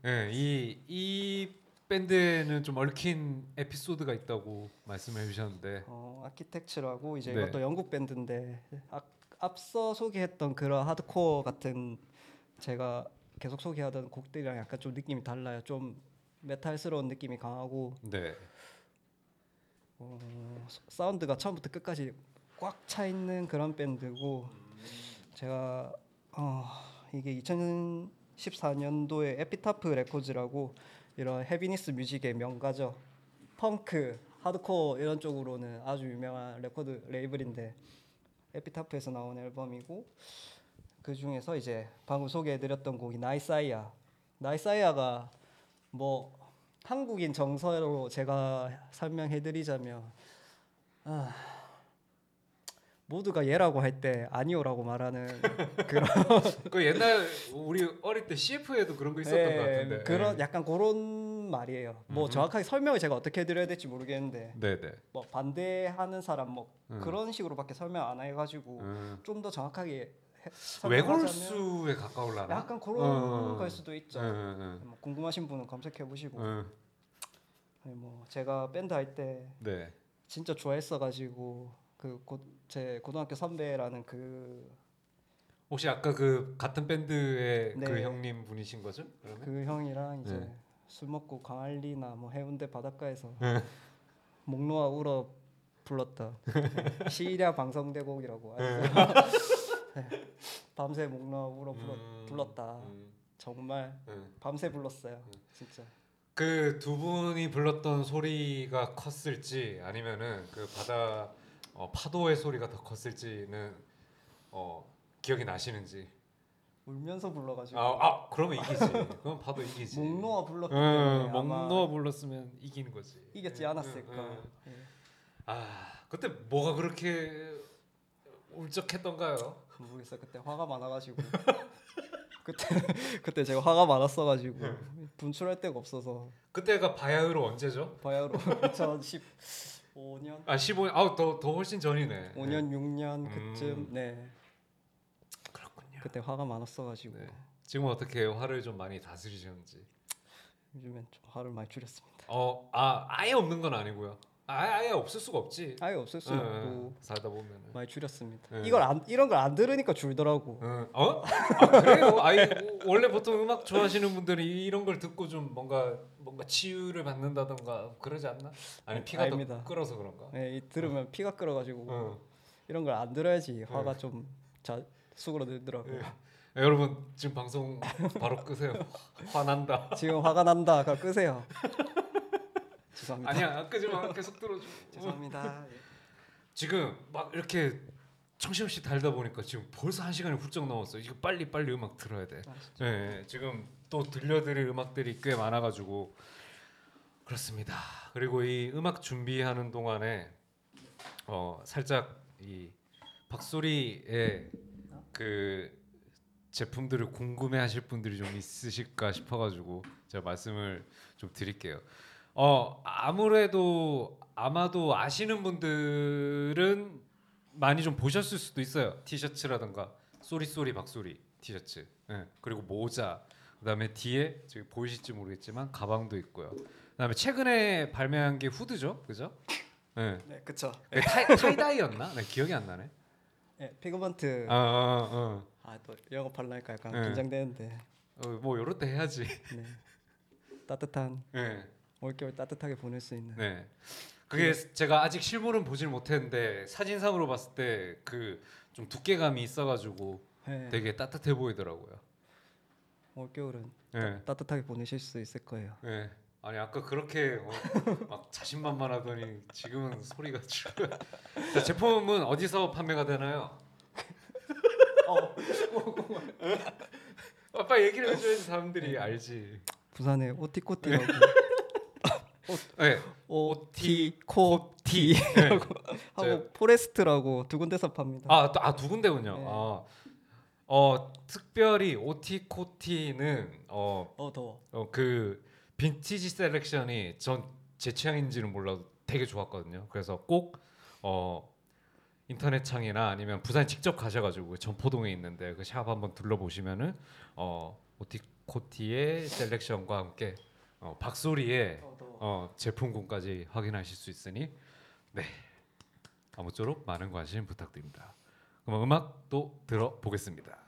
예, 이이 밴드에는 좀 얽힌 에피소드가 있다고 말씀해 주셨는데. 어, 아키텍처라고 이제 네. 이것도 영국 밴드인데 아, 앞서 소개했던 그런 하드코어 같은 제가 계속 소개하던 곡들이랑 약간 좀 느낌이 달라요. 좀 메탈스러운 느낌이 강하고 네. 어, 사- 사운드가 처음부터 끝까지 꽉 차 있는 그런 밴드고 제가 어, 이게 2014년도에 Epitaph Records라고 이런 heaviness music의 명가죠. 펑크, 하드코어 이런 쪽으로는 아주 유명한 레코드 레이블인데 Epitaph에서 나온 앨범이고 그 중에서 이제 방금 소개해드렸던 곡이 Naysayer. 나이사이아가 뭐 한국인 정서로 제가 설명해드리자면 아, 모두가 얘라고 할 때 아니오라고 말하는 그런 그 옛날 우리 어릴 때 CF에도 그런 거 있었던 예, 것 같은데. 그런 예. 약간 그런 말이에요. 뭐 음흠. 정확하게 설명을 제가 어떻게 해드려야 될지 모르겠는데 네, 네. 뭐 반대하는 사람 뭐 음. 그런 식으로밖에 설명 안 해가지고 음. 좀더 정확하게 외골수에 가까울라나? 약간 그런 어. 걸 수도 있죠. 응, 응, 뭐 궁금하신 분은 검색해 보시고. 아니 뭐 제가 밴드 할때 네. 진짜 좋아했어가지고 그 제 고등학교 선배라는 그 혹시 아까 그 같은 밴드의 그 네. 형님 분이신 거죠? 그러면? 그 형이랑 이제 네. 술 먹고 광안리나 뭐 해운대 바닷가에서 네. 목 놓아 울어 불렀다 시리아 방성대곡이라고 네. 네. 밤새 목 놓아 울어 불러, 음, 불렀다 음, 정말 음. 밤새 불렀어요 진짜 그 두 분이 불렀던 소리가 컸을지 아니면은 그 바다 어, 파도의 소리가 더 컸을지는 어 기억이 나시는지. 울면서 불러가지고 아, 아 그러면 이기지. 그럼 봐도 이기지. 목 놓아 불렀기 응, 때문에 목 놓아 불렀으면 이기는 거지. 이겼지 응, 않았을까. 응, 응. 예. 아 그때 뭐가 그렇게 울적했던가요? 모르겠어 그때 화가 많아가지고 그때 그때 제가 화가 많았어가지고 분출할 데가 없어서 그때가 바야흐로 언제죠? 바야흐로 2015년 아 15년 아더 더 훨씬 전이네. 5년 6년 음. 그쯤 네 그렇군요. 그때 화가 많았어가지고 네. 지금 어떻게 화를 좀 많이 다스리셨는지. 요즘엔 좀 화를 많이 줄였습니다. 어, 아 아예 없는 건 아니고요. 아, 아예 없을 수가 없지. 아예 없을 수 응, 없고 응, 살다 보면은. 많이 줄였습니다. 네. 이걸 안 이런 걸 안 들으니까 줄더라고. 응. 어? 아 그래요? 아예 뭐, 원래 보통 음악 좋아하시는 분들이 이런 걸 듣고 좀 뭔가 뭔가 치유를 받는다던가 그러지 않나? 아니 피가 아닙니다. 더 끓어서 그런가? 네, 이 들으면 피가 끓어가지고 응. 이런 걸 안 들어야지 화가 좀 자, 수그러들더라고요. 네. 여러분 지금 방송 바로 끄세요. 화난다. 지금 화가 난다. 가 끄세요. 죄송합니다. 아니야 끄지 마 계속 들어줘. 죄송합니다. 예. 지금 막 이렇게 정신없이 달다 보니까 지금 벌써 한 시간이 훌쩍 넘었어. 이거 빨리 빨리 음악 들어야 돼. 아. 네, 지금 또 들려드릴 음악들이 꽤 많아가지고 그렇습니다. 그리고 이 음악 준비하는 동안에 어 살짝 이 박소리의 그 제품들을 궁금해하실 분들이 좀 있으실까 싶어가지고 제가 말씀을 좀 드릴게요. 어 아무래도 아마도 아시는 분들은 많이 좀 보셨을 수도 있어요. 티셔츠라든가 Sorry Sorry 박소리 티셔츠. 예. 그리고 모자. 그다음에 뒤에 저기 보이실지 모르겠지만 가방도 있고요. 그다음에 최근에 발매한 게 후드죠, 그죠? 예. 네, 그쵸. 네. tie, tie-dye였나? 네, 기억이 안 나네. 네, pigment. 아, 아, 아, 아 또 영업하려니까 약간 네. 긴장되는데. 어, 뭐 요럴 때 해야지. 네. 따뜻한 네. 올겨울 따뜻하게 보낼 수 있는. 네. 그게 제가 아직 실물은 보질 못했는데 사진상으로 봤을 때 그 좀 두께감이 있어가지고 네. 되게 따뜻해 보이더라고요. 올겨울은 네. 따뜻하게 보내실 수 있을 거예요. 네. 아니 아까 그렇게 어, 막 자신만만하더니 지금은 소리가 줄어요. 자, 제품은 어디서 판매가 되나요? 아빠 얘기를 해줘야지 사람들이 알지. 부산에 오티코티라고 네. 오티 코티라고 하고 저- 포레스트라고 두 군데서 팝니다. 아, 또- 아, 두 군데군요. 네. 아. 어, 특별히 오티 코티는 어, 어 더워. 어, 그 빈티지 selection이 전 제 취향인지는 몰라도 되게 좋았거든요. 그래서 꼭 어, 인터넷 창이나 아니면 부산 직접 가셔가지고 전포동에 있는데 그 샵 한번 둘러보시면은 어, 오티코티의 selection과 함께 어, 박소리의 어. 어, 제품군까지 확인하실 수 있으니 네 아무쪼록 많은 관심 부탁드립니다. 그럼 음악도 들어보겠습니다.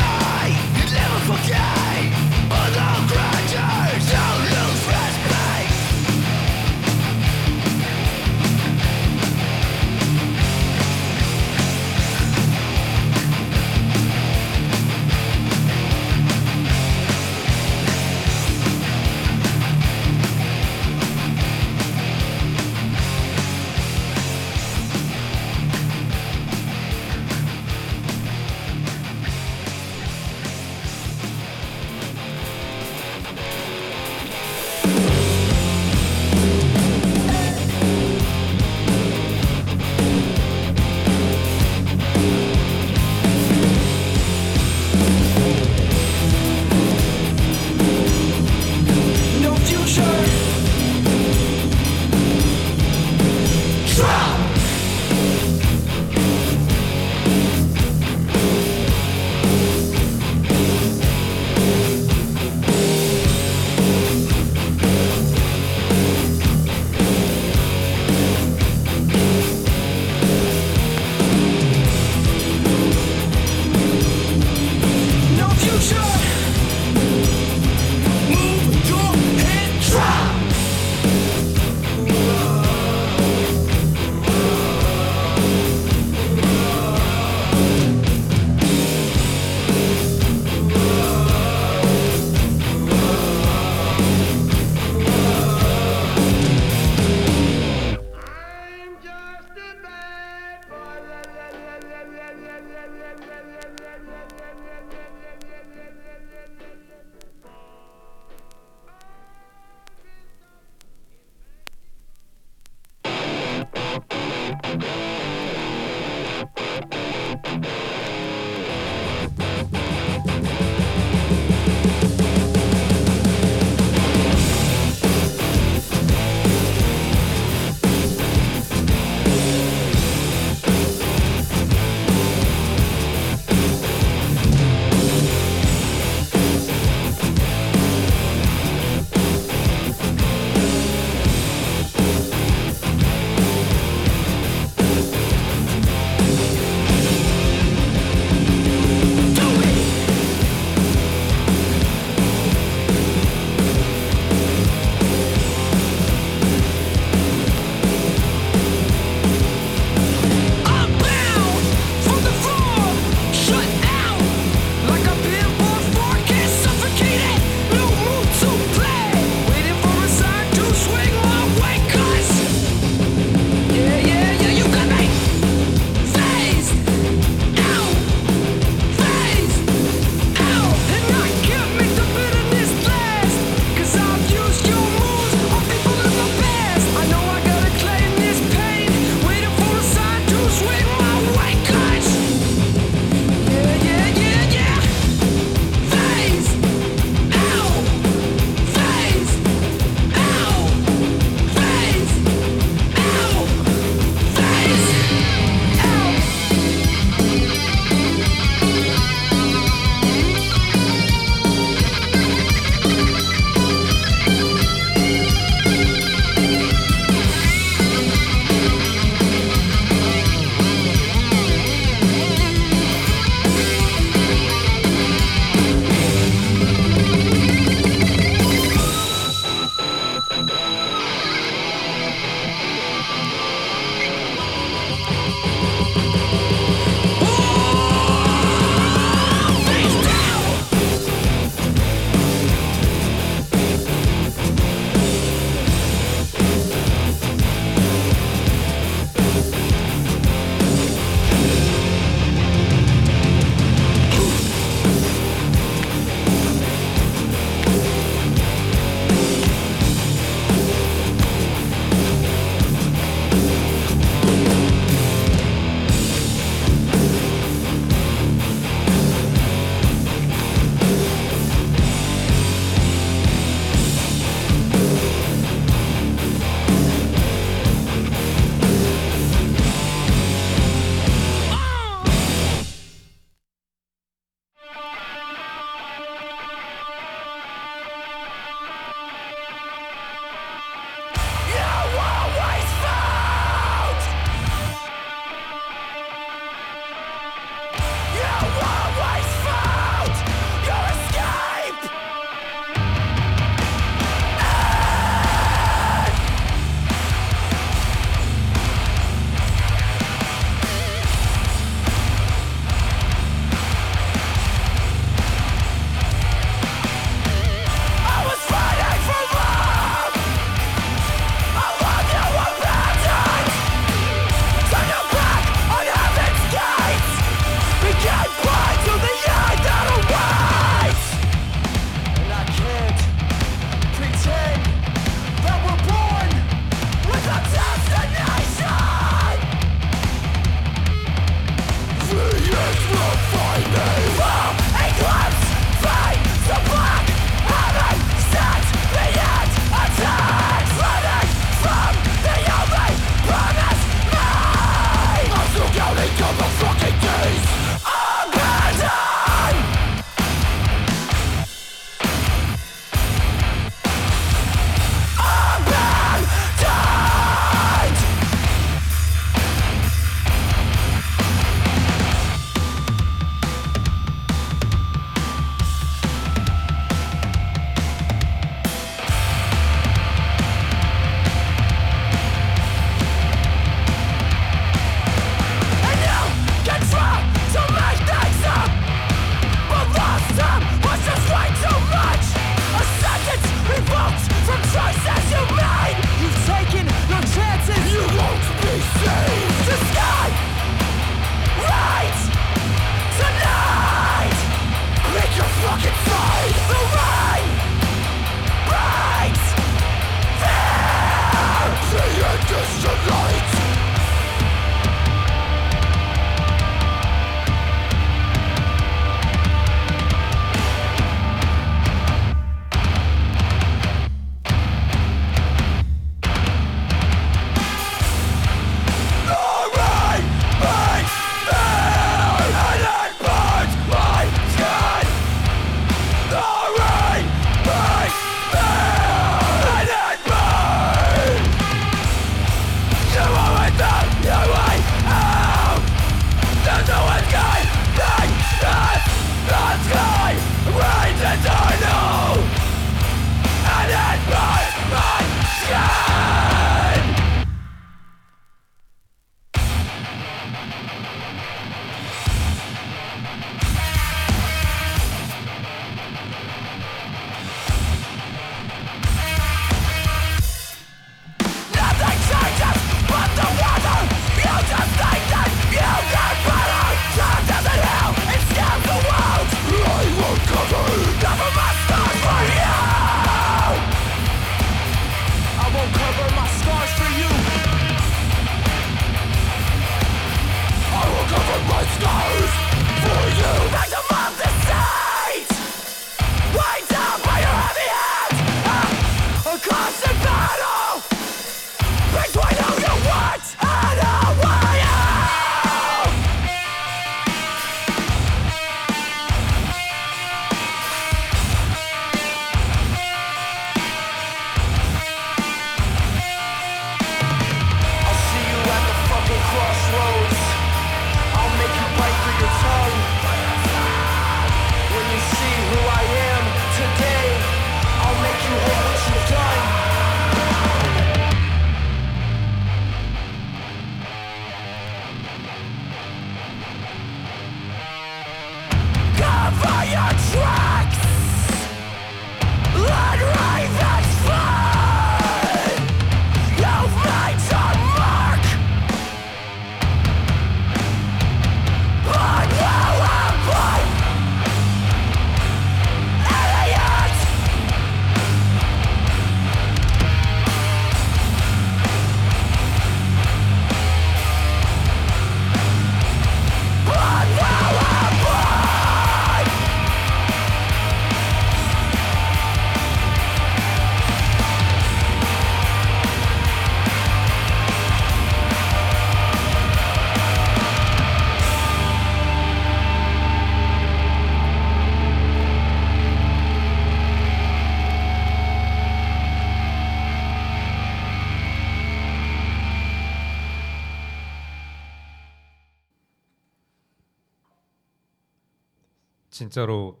진짜로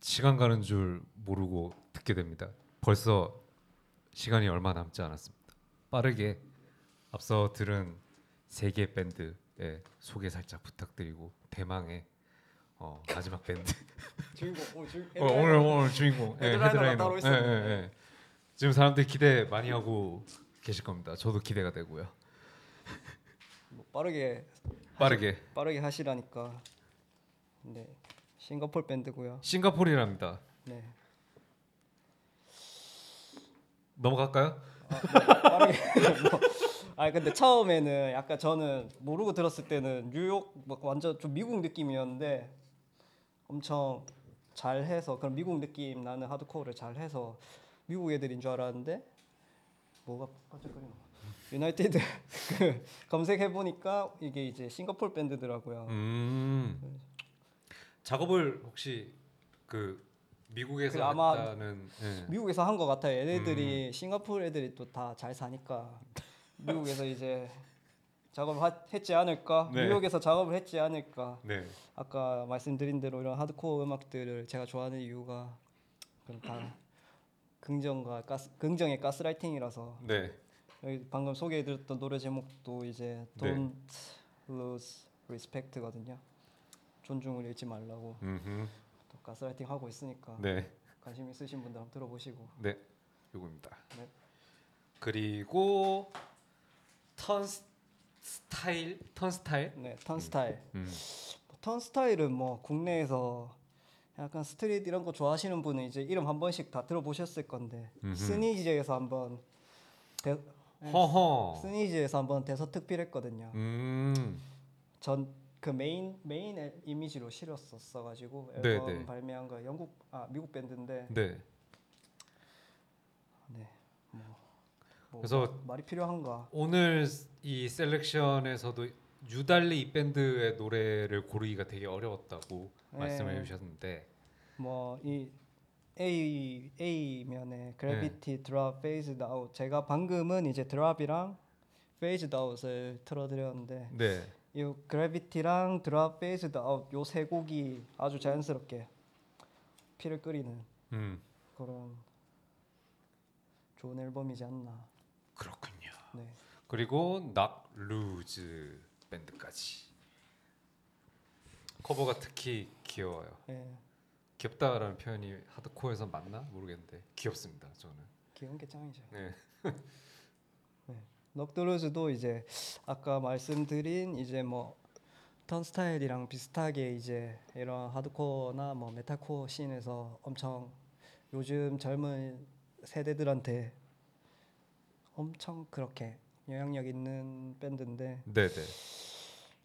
시간 가는 줄 모르고 듣게 됩니다. 벌써 시간이 얼마 남지 않았습니다. 빠르게 앞서 들은 세개 밴드의 소개 살짝 부탁드리고 대망의 어, 마지막 밴드 주인공 오늘 어, 오늘 오늘 주인공 예, 헤드라이너 예. 예, 예. 지금 사람들이 기대 많이 하고 계실 겁니다. 저도 기대가 되고요. 뭐 빠르게 빠르게 빠르게 하시라니까. 네. 싱가폴 밴드고요. 싱가포르랍니다. 네. 넘어갈까요? 빠르게 뭐. 아 근데 처음에는 약간 저는 모르고 들었을 때는 뉴욕 막 완전 좀 미국 느낌이었는데 엄청 잘해서 그런 미국 느낌 나는 하드코어를 잘해서 미국 애들인 줄 알았는데 뭐가 반짝거리노 유나이티드 그 검색해 보니까 이게 이제 싱가폴 밴드더라고요. 음. 작업을 혹시 그 미국에서 그 아마 했다는 예. 미국에서 한 것 같아요. 얘네들이 싱가포르 애들이 또 다 잘 사니까 미국에서 이제 작업을 하, 했지 않을까? 네. 뉴욕에서 작업을 했지 않을까? 네. 아까 말씀드린 대로 이런 하드코어 음악들을 제가 좋아하는 이유가 그런 다 긍정과 가스, 긍정의 가스라이팅이라서 네. 여기 방금 소개해드렸던 노래 제목도 이제 네. Don't Lose Respect거든요. 존중을 잃지 말라고 음흠. 또 가스라이팅 하고 있으니까 네. 관심 있으신 분들 한번 들어보시고 네. 요겁니다. 네. 그리고 Turn s- stile Turnstile 네, Turnstile. 음. 뭐 Turnstile은 뭐 국내에서 약간 street 이런 거 좋아하시는 분은 이제 이름 한 번씩 다 들어보셨을 건데 음흠. 스니지에서 한번 대, 허허. 스니지에서 한번 대서특필했거든요. 음. 전 그 main main 앨- 이미지로 실었었어 가지고 네, 앨범 네. 발매한 거 영국 아 미국 밴드인데 네. 네. 뭐, 뭐 그래서 마- 말이 필요한가? 오늘 이 selection에서도 유달리 이 밴드의 노래를 고르기가 되게 어려웠다고 네. 말씀해 주셨는데 뭐 이 A A 면에 Gravity Drop Fazed Out 제가 방금은 이제 Drop이랑 Fazed Out을 틀어드렸는데 네. 이 Gravity랑 Drop Fazed Out 요 세 곡이 아주 자연스럽게 피를 끓이는 음. 그런 좋은 앨범이지 않나. 그렇군요. 네. 그리고 Knocked Loose 밴드까지 커버가 특히 귀여워요. 예. 귀엽다라는 표현이 하드코어에서 맞나 모르겠는데 귀엽습니다. 저는. 귀여운 게 짱이죠. 네. Knocked Loose도 이제 아까 말씀드린 이제 뭐 Turnstile이랑 비슷하게 이제 이런 하드코어나 뭐 metalcore scene에서 엄청 요즘 젊은 세대들한테 엄청 그렇게 영향력 있는 밴드인데 네, 네.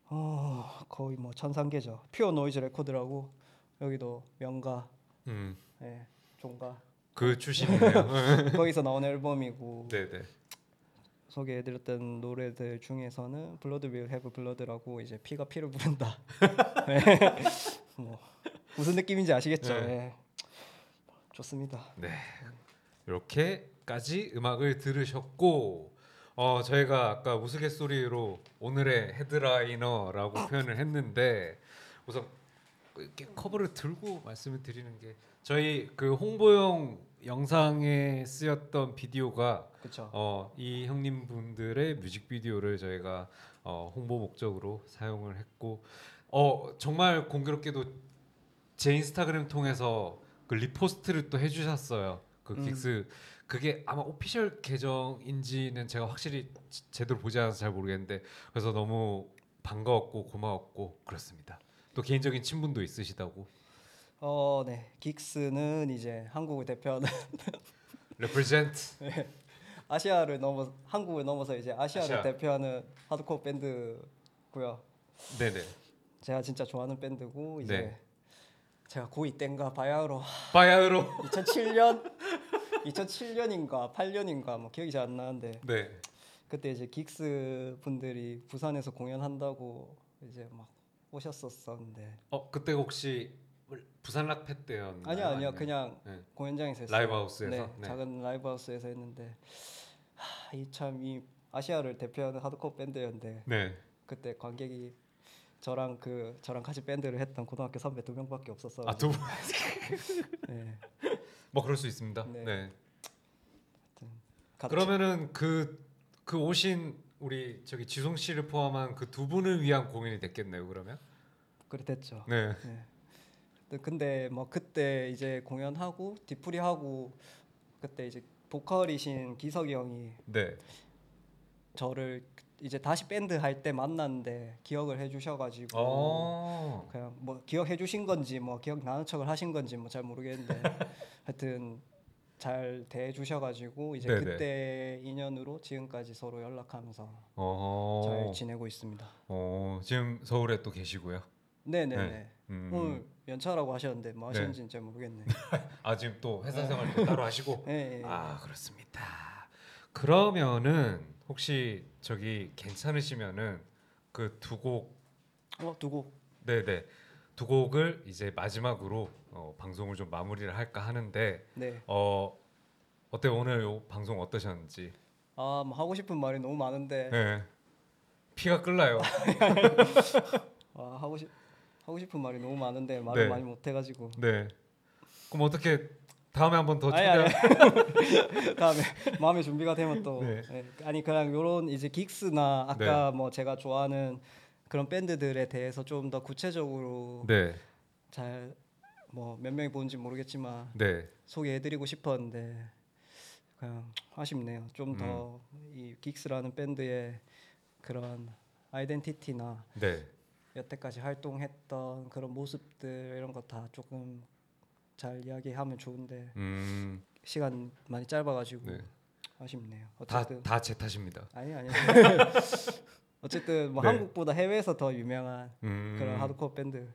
어, 거의 뭐 천상계죠. Pure Noise Record라고 여기도 명가, 음. 예, 종가 그 출신이네요. 거기서 나온 앨범이고 네, 네. 소개해드렸던 노래들 중에서는 Blood Will Have Blood라고 이제 피가 피를 부른다. 네. 뭐 무슨 느낌인지 아시겠죠? 네. 예. 좋습니다. 네. 이렇게까지 음악을 들으셨고 어 저희가 아까 우스갯소리로 오늘의 헤드라이너라고 표현을 했는데 우선 이렇게 커버를 들고 말씀을 드리는 게 저희 그 홍보용 영상에 쓰였던 비디오가 그렇죠. 어, 이 형님 분들의 뮤직비디오를 저희가 어, 홍보 목적으로 사용을 했고 어, 정말 공교롭게도 제 인스타그램 통해서 그 리포스트를 또 해주셨어요. 그 음. 긱스 그게 아마 오피셜 계정인지는 제가 확실히 지- 제대로 보지 않아서 잘 모르겠는데 그래서 너무 반가웠고 고마웠고 그렇습니다. 또 개인적인 친분도 있으시다고. 어, 네. 긱스는 이제 한국을 대표하는 represent 아시아를 넘어 한국을 넘어서 이제 아시아를 아시아. 대표하는 하드코어 밴드고요. 네 네. 제가 진짜 좋아하는 밴드고 이제 네. 제가 고2 땐가 바야흐로 바야흐로 2007년 2007년인가 8년인가 뭐 기억이 잘 안 나는데 네. 그때 이제 긱스 분들이 부산에서 공연한다고 이제 막 오셨었었는데 어 그때 혹시 부산 락페 때였나요? 아니요 아니요 그냥 네. 공연장에서 했어요. 라이브 하우스에서? 네, 네. 작은 라이브 하우스에서 했는데 이 참 이 아시아를 대표하는 하드코어 밴드였는데 네. 그때 관객이 저랑 그 저랑 같이 밴드를 했던 고등학교 선배 두 명밖에 없었어. 아두 분. 네. 뭐 그럴 수 있습니다. 네. 네. 그러면은 그그 오신 우리 저기 지송 씨를 포함한 그 두 분을 위한 공연이 됐겠네요. 그러면. 그랬댔죠. 네. 네, 근데 뭐 그때 이제 공연하고 뒤풀이 하고 그때 이제 보컬이신 기석이 형이 네. 저를 이제 다시 밴드 할 때 만났는데 기억을 해주셔가지고 어. 그냥 뭐 기억해 주신 건지 뭐 기억 나는 척을 하신 건지 뭐 잘 모르겠는데 하여튼 잘 대해주셔가지고 이제 네네. 그때 인연으로 지금까지 서로 연락하면서 어. 잘 지내고 있습니다. 어. 지금 서울에 또 계시고요. 네네네. 네. 음. 오늘 연차라고 하셨는데 뭐 네. 하시는지는 잘 모르겠네. 아 지금 또 회사 생활도 따로 하시고. 네, 네. 아 그렇습니다. 그러면은 혹시 저기 괜찮으시면은 그 두 곡 어 두고 네네 두 곡을 이제 마지막으로 어, 방송을 좀 마무리를 할까 하는데 네. 어 어때 요 오늘 요 방송 어떠셨는지 아, 뭐 하고 싶은 말이 너무 많은데 네 피가 끓나요 아, 하고 싶 하고 싶은 말이 너무 많은데 말을 네. 많이 못 해가지고 네 그럼 어떻게 다음에 한번더 아니, 초대 아니. 다음에 마음의 준비가 되면 또 네. 예, 아니 그냥 요런 이제 긱스나 아까 뭐 제가 좋아하는 그런 밴드들에 대해서 좀 더 구체적으로 네 잘뭐 몇 명이 보는지 모르겠지만 네. 소개해드리고 싶었는데 그냥 아쉽네요. 좀더 음. 이 긱스라는 밴드의 그런 아이덴티티나 네. 여태까지 활동했던 그런 모습들 이런 거 다 조금 잘 이야기하면 좋은데 음, 시간 많이 짧아가지고 네. 아쉽네요. 다 어쨌든 다제 탓입니다. 아니 아니. 어쨌든 뭐 네. 한국보다 해외에서 더 유명한 음, 그런 하드코어 밴드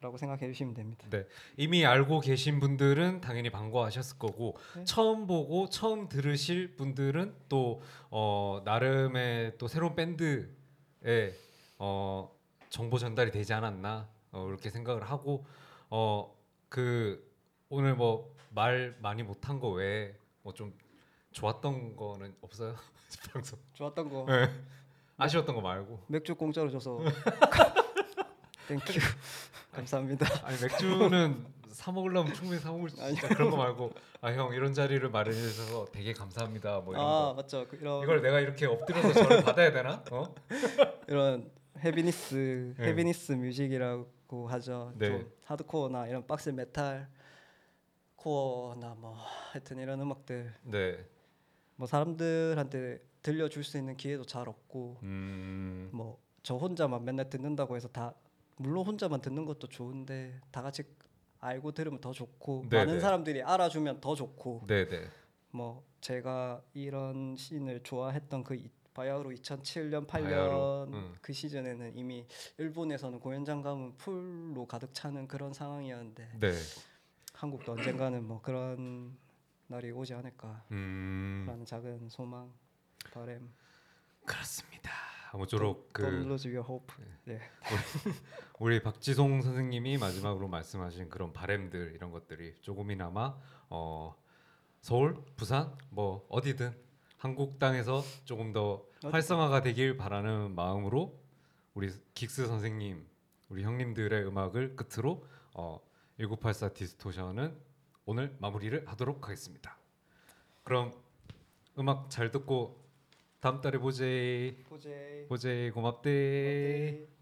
라고 생각해 주시면 됩니다. 네. 이미 알고 계신 분들은 당연히 반가워하셨을 거고 네. 처음 보고 처음 들으실 분들은 또 어, 나름의 또 새로운 밴드에 어, 정보 전달이 되지 않았나 어, 이렇게 생각을 하고 어, 그 오늘 뭐 말 많이 못한 거 외에 뭐 좀 좋았던 거는 없어요? 방송 좋았던 거 네. 아쉬웠던 거 말고 맥주 공짜로 줘서 Thank you 감사합니다. 아니 맥주는 사 먹으려면 충분히 사 먹을 수 있다 그런 거 말고 아 형 이런 자리를 마련해 주셔서 되게 감사합니다 뭐 이런 아 거 맞죠. 그 이런 이걸 내가 이렇게 엎드려서 절을 받아야 되나? 어? 이런 heaviness 네. heaviness music이라고 하죠. 네. 좀 하드코어나 이런 박스 metalcore나 뭐 하여튼 이런 음악들 네. 뭐 사람들한테 들려줄 수 있는 기회도 잘 없고 음. 뭐저 혼자만 맨날 듣는다고 해서 다 물론 혼자만 듣는 것도 좋은데 다 같이 알고 들으면 더 좋고 네, 많은 네. 사람들이 알아주면 더 좋고 네, 네. 뭐 제가 이런 씬을 좋아했던 그 이- 바야흐로 2007년 8년 바야흐로, 응. 그 시즌에는 이미 일본에서는 공연장 가면 풀로 가득 차는 그런 상황이었는데 네. 한국도 언젠가는 뭐 그런 날이 오지 않을까라는 음. 작은 소망 바램 그렇습니다. 아무쪼록 Don't 그 lose your hope 네. 우리 박지송 선생님이 마지막으로 말씀하신 그런 바램들 이런 것들이 조금이나마 어 서울, 부산 뭐 어디든 한국 땅에서 조금 더 활성화가 되길 바라는 마음으로 우리 긱스 선생님, 우리 형님들의 음악을 끝으로 어 1984 디스토션은 오늘 마무리를 하도록 하겠습니다. 그럼 음악 잘 듣고 다음 달에 보제 보제 보제 고맙대. 고맙대.